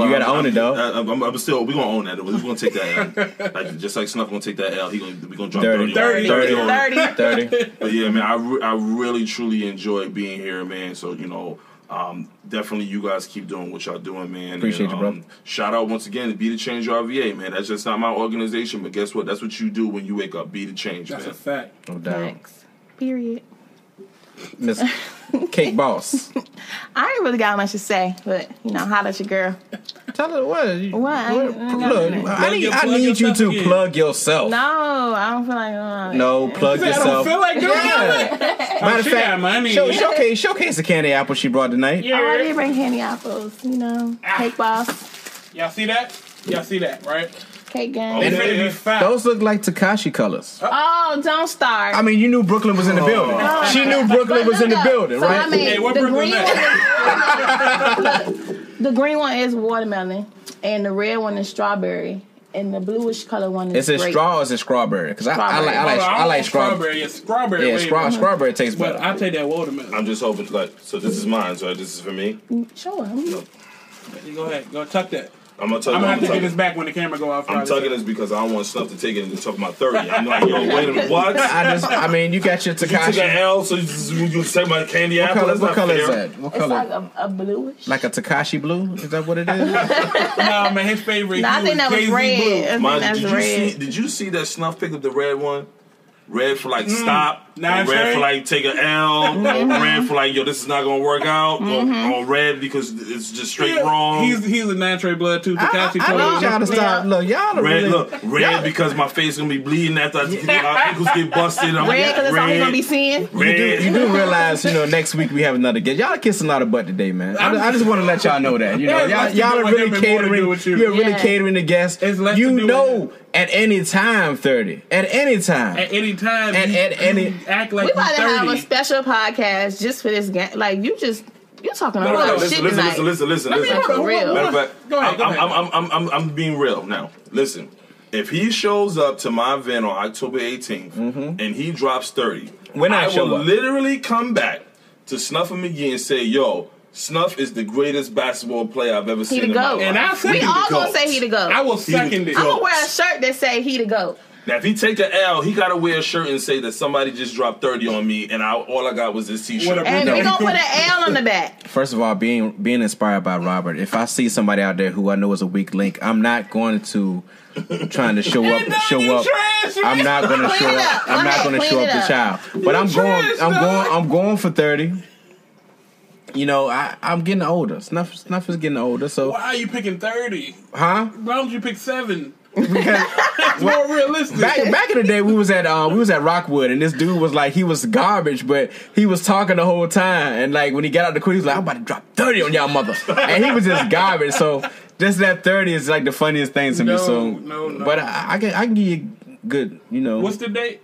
You gotta own it, though. I, I'm, I'm still we gonna own that. We're gonna take that L. Like just like Snuff gonna take that L. He gonna we gonna drop Dirty. thirty, Dirty. on it. 30. Thirty. But yeah, man, I, re- I really truly enjoy being here, man. So you know, um, definitely you guys keep doing what y'all doing, man. Appreciate and, you, um, bro. Shout out once again to Be the Change RVA, man. That's just not my organization, but guess what? That's what you do when you wake up. Be the change, That's man. a fact. No doubt. Thanks. Period. Miss Cake Boss. I ain't really got much to say, but you know, holla at your girl. Tell her what. you- What? I ain't- I ain't got Look, nothing. I need, your- I plug need you yourself to again. plug yourself. No, I don't feel like. Uh, No, plug I yourself. I don't feel like doing Yeah. Matter of she fact, got money. show, showcase, showcase the candy apple she brought tonight. Oh, I did bring candy apples. You know, cake boss. Y'all see that? Y'all see that, right? Cake game. It's ready be foul. Those look like Tekashi colors. Uh, oh, don't start. I mean, you knew Brooklyn was in the oh. building. She knew Brooklyn was in the Look, building, so right? I mean, Hey, what the Brooklyn green one is look, the green one is watermelon, and the red one is strawberry, and the bluish color one Is is it grape. straw or is it strawberry? Because I, I Strawberry. like I like I like strawberry. strawberry. Yeah, strawberry. Yeah, way straw, better. strawberry tastes But better. I take that watermelon. I'm just hoping like so. This is mine, so this is for me. Sure. Go ahead, go tuck that. I'm gonna tell you. I'm you. gonna have to get this back when the camera go off. I'm Friday. tucking this because I don't want Snuff to take it and talk about 30. I'm like, yo, wait a minute, what? I just, I mean, you got your you took an Tekashi. L, so you, just, you take my candy What apple. color? That's What not color is fair. that? What It's color? like a, a bluish. Like a Tekashi blue? Is that what it is? No, man, his favorite. no, I hue think that was red. Blue. I think Mine, that's did you red. see? Did you see that Snuff pick up the red one? Red for like mm. stop, Nah, or red Trey. for like take an L, mm-hmm. or red for like yo, this is not gonna work out, or, mm-hmm. or red because it's just straight wrong. He's he's a natural blood too. I, Tekashi I, I told need y'all to stop. Look, y'all are Red, really. look, red because my face gonna be bleeding after I, my ankles get busted. I'm Red because that's all he's gonna be red, seeing. You do, red. you do realize, you know, next week we have another guest. Y'all are kissing a lot of butt today, man. I, I just want to let y'all know that. You know, y'all, y'all are really him and more to catering. with you. You're really Yeah. catering to guests. It's less to You know, at any time, thirty. At any time. At any time, At- at any- you act like We about to you're have a special podcast just for this game. Like you just you're talking a No, whole no, no, listen, shit listen, tonight. listen, listen, listen, listen. hold For real. Matter of fact, Go ahead, go I'm, ahead. I'm, I'm, I'm, I'm, I'm being real now. Listen, if he shows up to my event on October 18th mm-hmm. and he drops 30, When I I show will up. literally come back to Snuff him again and say, yo, Snuff is the greatest basketball player I've ever seen to in my go. life. And I He said- we all gonna say he to go. I will second it. I'm gonna wear a shirt that say he to go. Now, if he take an L, he got to wear a shirt and say that somebody just dropped 30 on me and I, all I got was this t-shirt. What a- And No. we gonna put an L on the back. First of all, being being inspired by Robert, if I see somebody out there who I know is a weak link, I'm not going to trying to show up no, show up. trash, I'm not going to show up. up. I'm not going to show up the child. But I'm trash, going I'm going I'm going for 30. You know, I I'm getting older. Snuff Snuff is getting older, so Why are you picking 30? huh? Why don't you pick 7? Because It's more realistic. back back in the day, we was at um, we was at Rockwood, and this dude was like he was garbage, but he was talking the whole time. And like when he got out the court, he was like, "I'm about to drop thirty on y'all mother," and he was just garbage. So just that thirty is like the funniest thing to me. No, So, no, no. but I, I can I can give you good, you know. What's the date?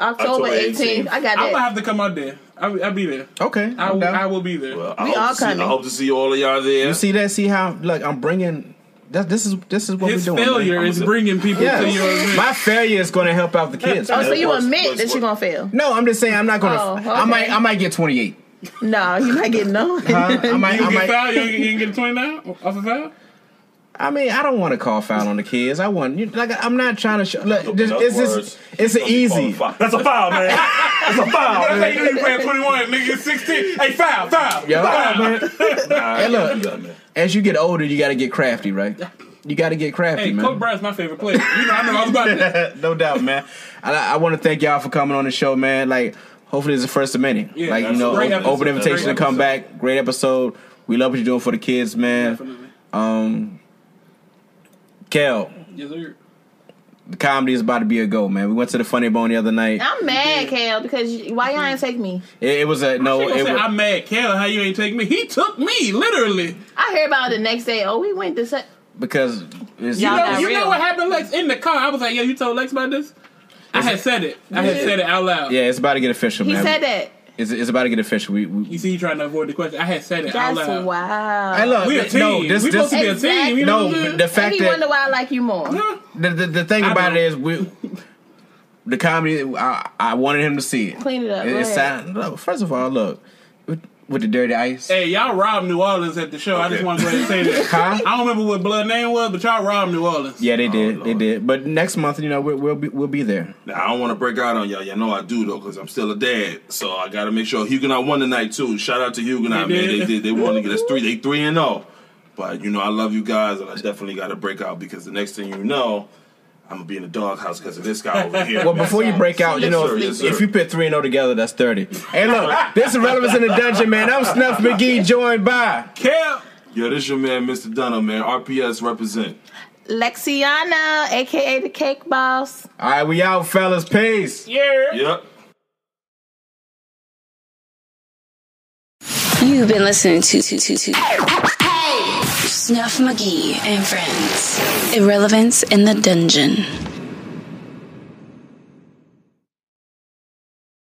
October October 18th. 18th. I got That. I'm gonna have to come out there. I'll, I'll be there. okay? I I'm will, down. I will be there. Well, I We hope all to see, I hope to see all of y'all there. you see that? See how? Look, I'm bringing. That, this is this is what His we're doing. man. failure I'm is a- bringing people Yeah. to your event. My failure is going to help out the oh, kids. Oh, so you Works, admit works, that you're gonna fail? no, I'm just saying I'm not going to. Oh, I might I might get 28. No, you might get no. Huh? I might you I get might. foul? You ain't, you ain't get a 29 off a foul? I mean, I don't want to call foul on the kids. I want you like I'm not trying to show. Look, this, it's just it's an easy. That's a foul, man. That's a foul, That's how man. you know you playing 21, nigga. 16. Hey, foul, foul. Yo, foul. man, Hey, look. As you get older, you got to get crafty, right? You got to get crafty, Hey, man. Kobe Bryant's my favorite player. You know, I know all about that. no doubt, man. I, I want to thank y'all for coming on the show, man. Like, hopefully, it's the first of many. Yeah, like, you know, a great open, invitation to come episode. back. Great episode. We love what you're doing for the kids, man. Definitely. Um, Kel, Yes, sir. The comedy is about to be a go, man. We went to the Funny Bone the other night. I'm mad, Kale, because you, why y'all ain't take me? It, it was a no. She It say, was, I'm mad, Kel. How you ain't take me? He took me, literally. I hear about it the next day. Oh, we went to. Se- because it's, You Y'all know, you real. know what happened, Lex? In the car, I was like, "Yo, you told Lex about this?" I had said it. I had said it out loud. yeah, it's about to get official, he man. said that. It's, it's about to get official. We, we You see, you trying to avoid the question. I had said it out That's loud. wow. Hey, look, We a team. no, this, we this, supposed to be a team. You know no, what I'm saying? the and fact he that wonder why I like you more. the, the, the thing I about don't. it is we the comedy I, I wanted him to see it. Clean it up. It, Go it ahead. sound- look, first of all, look with, with the dirty ice. Hey, y'all robbed New Orleans at the show. I just Okay. want to go ahead and say that. Huh? I don't remember what blood name was, but y'all robbed New Orleans. Yeah, they oh, did. they did. But next month, you know, we'll we'll be, we'll be there. Now, I don't want to break out on y'all. Y'all know I do though, because I'm still a dad. So I got to make sure Huguenot won tonight too. Shout out to Huguenot, They man. did. They did. They won to get us three. They three and zero. But you know, I love you guys, and I definitely got to break out because the next thing you know, I'm gonna be in the doghouse because of this guy over here. Well, before you break out, you Yes, know, sir, yes, sir. if you put three and zero together, that's thirty. Hey, look, this is relevance in the dungeon, man. I'm Snuff McGee, joined by. Kel. Yo, this your man, Mr. Dunham, man. RPS represent. Lexiana, aka the Cake Boss. All right, we out, fellas. Peace. Yeah. Yep. You've been listening to to to to Snuff McGee and Friends. Irrelevance in the Dungeon.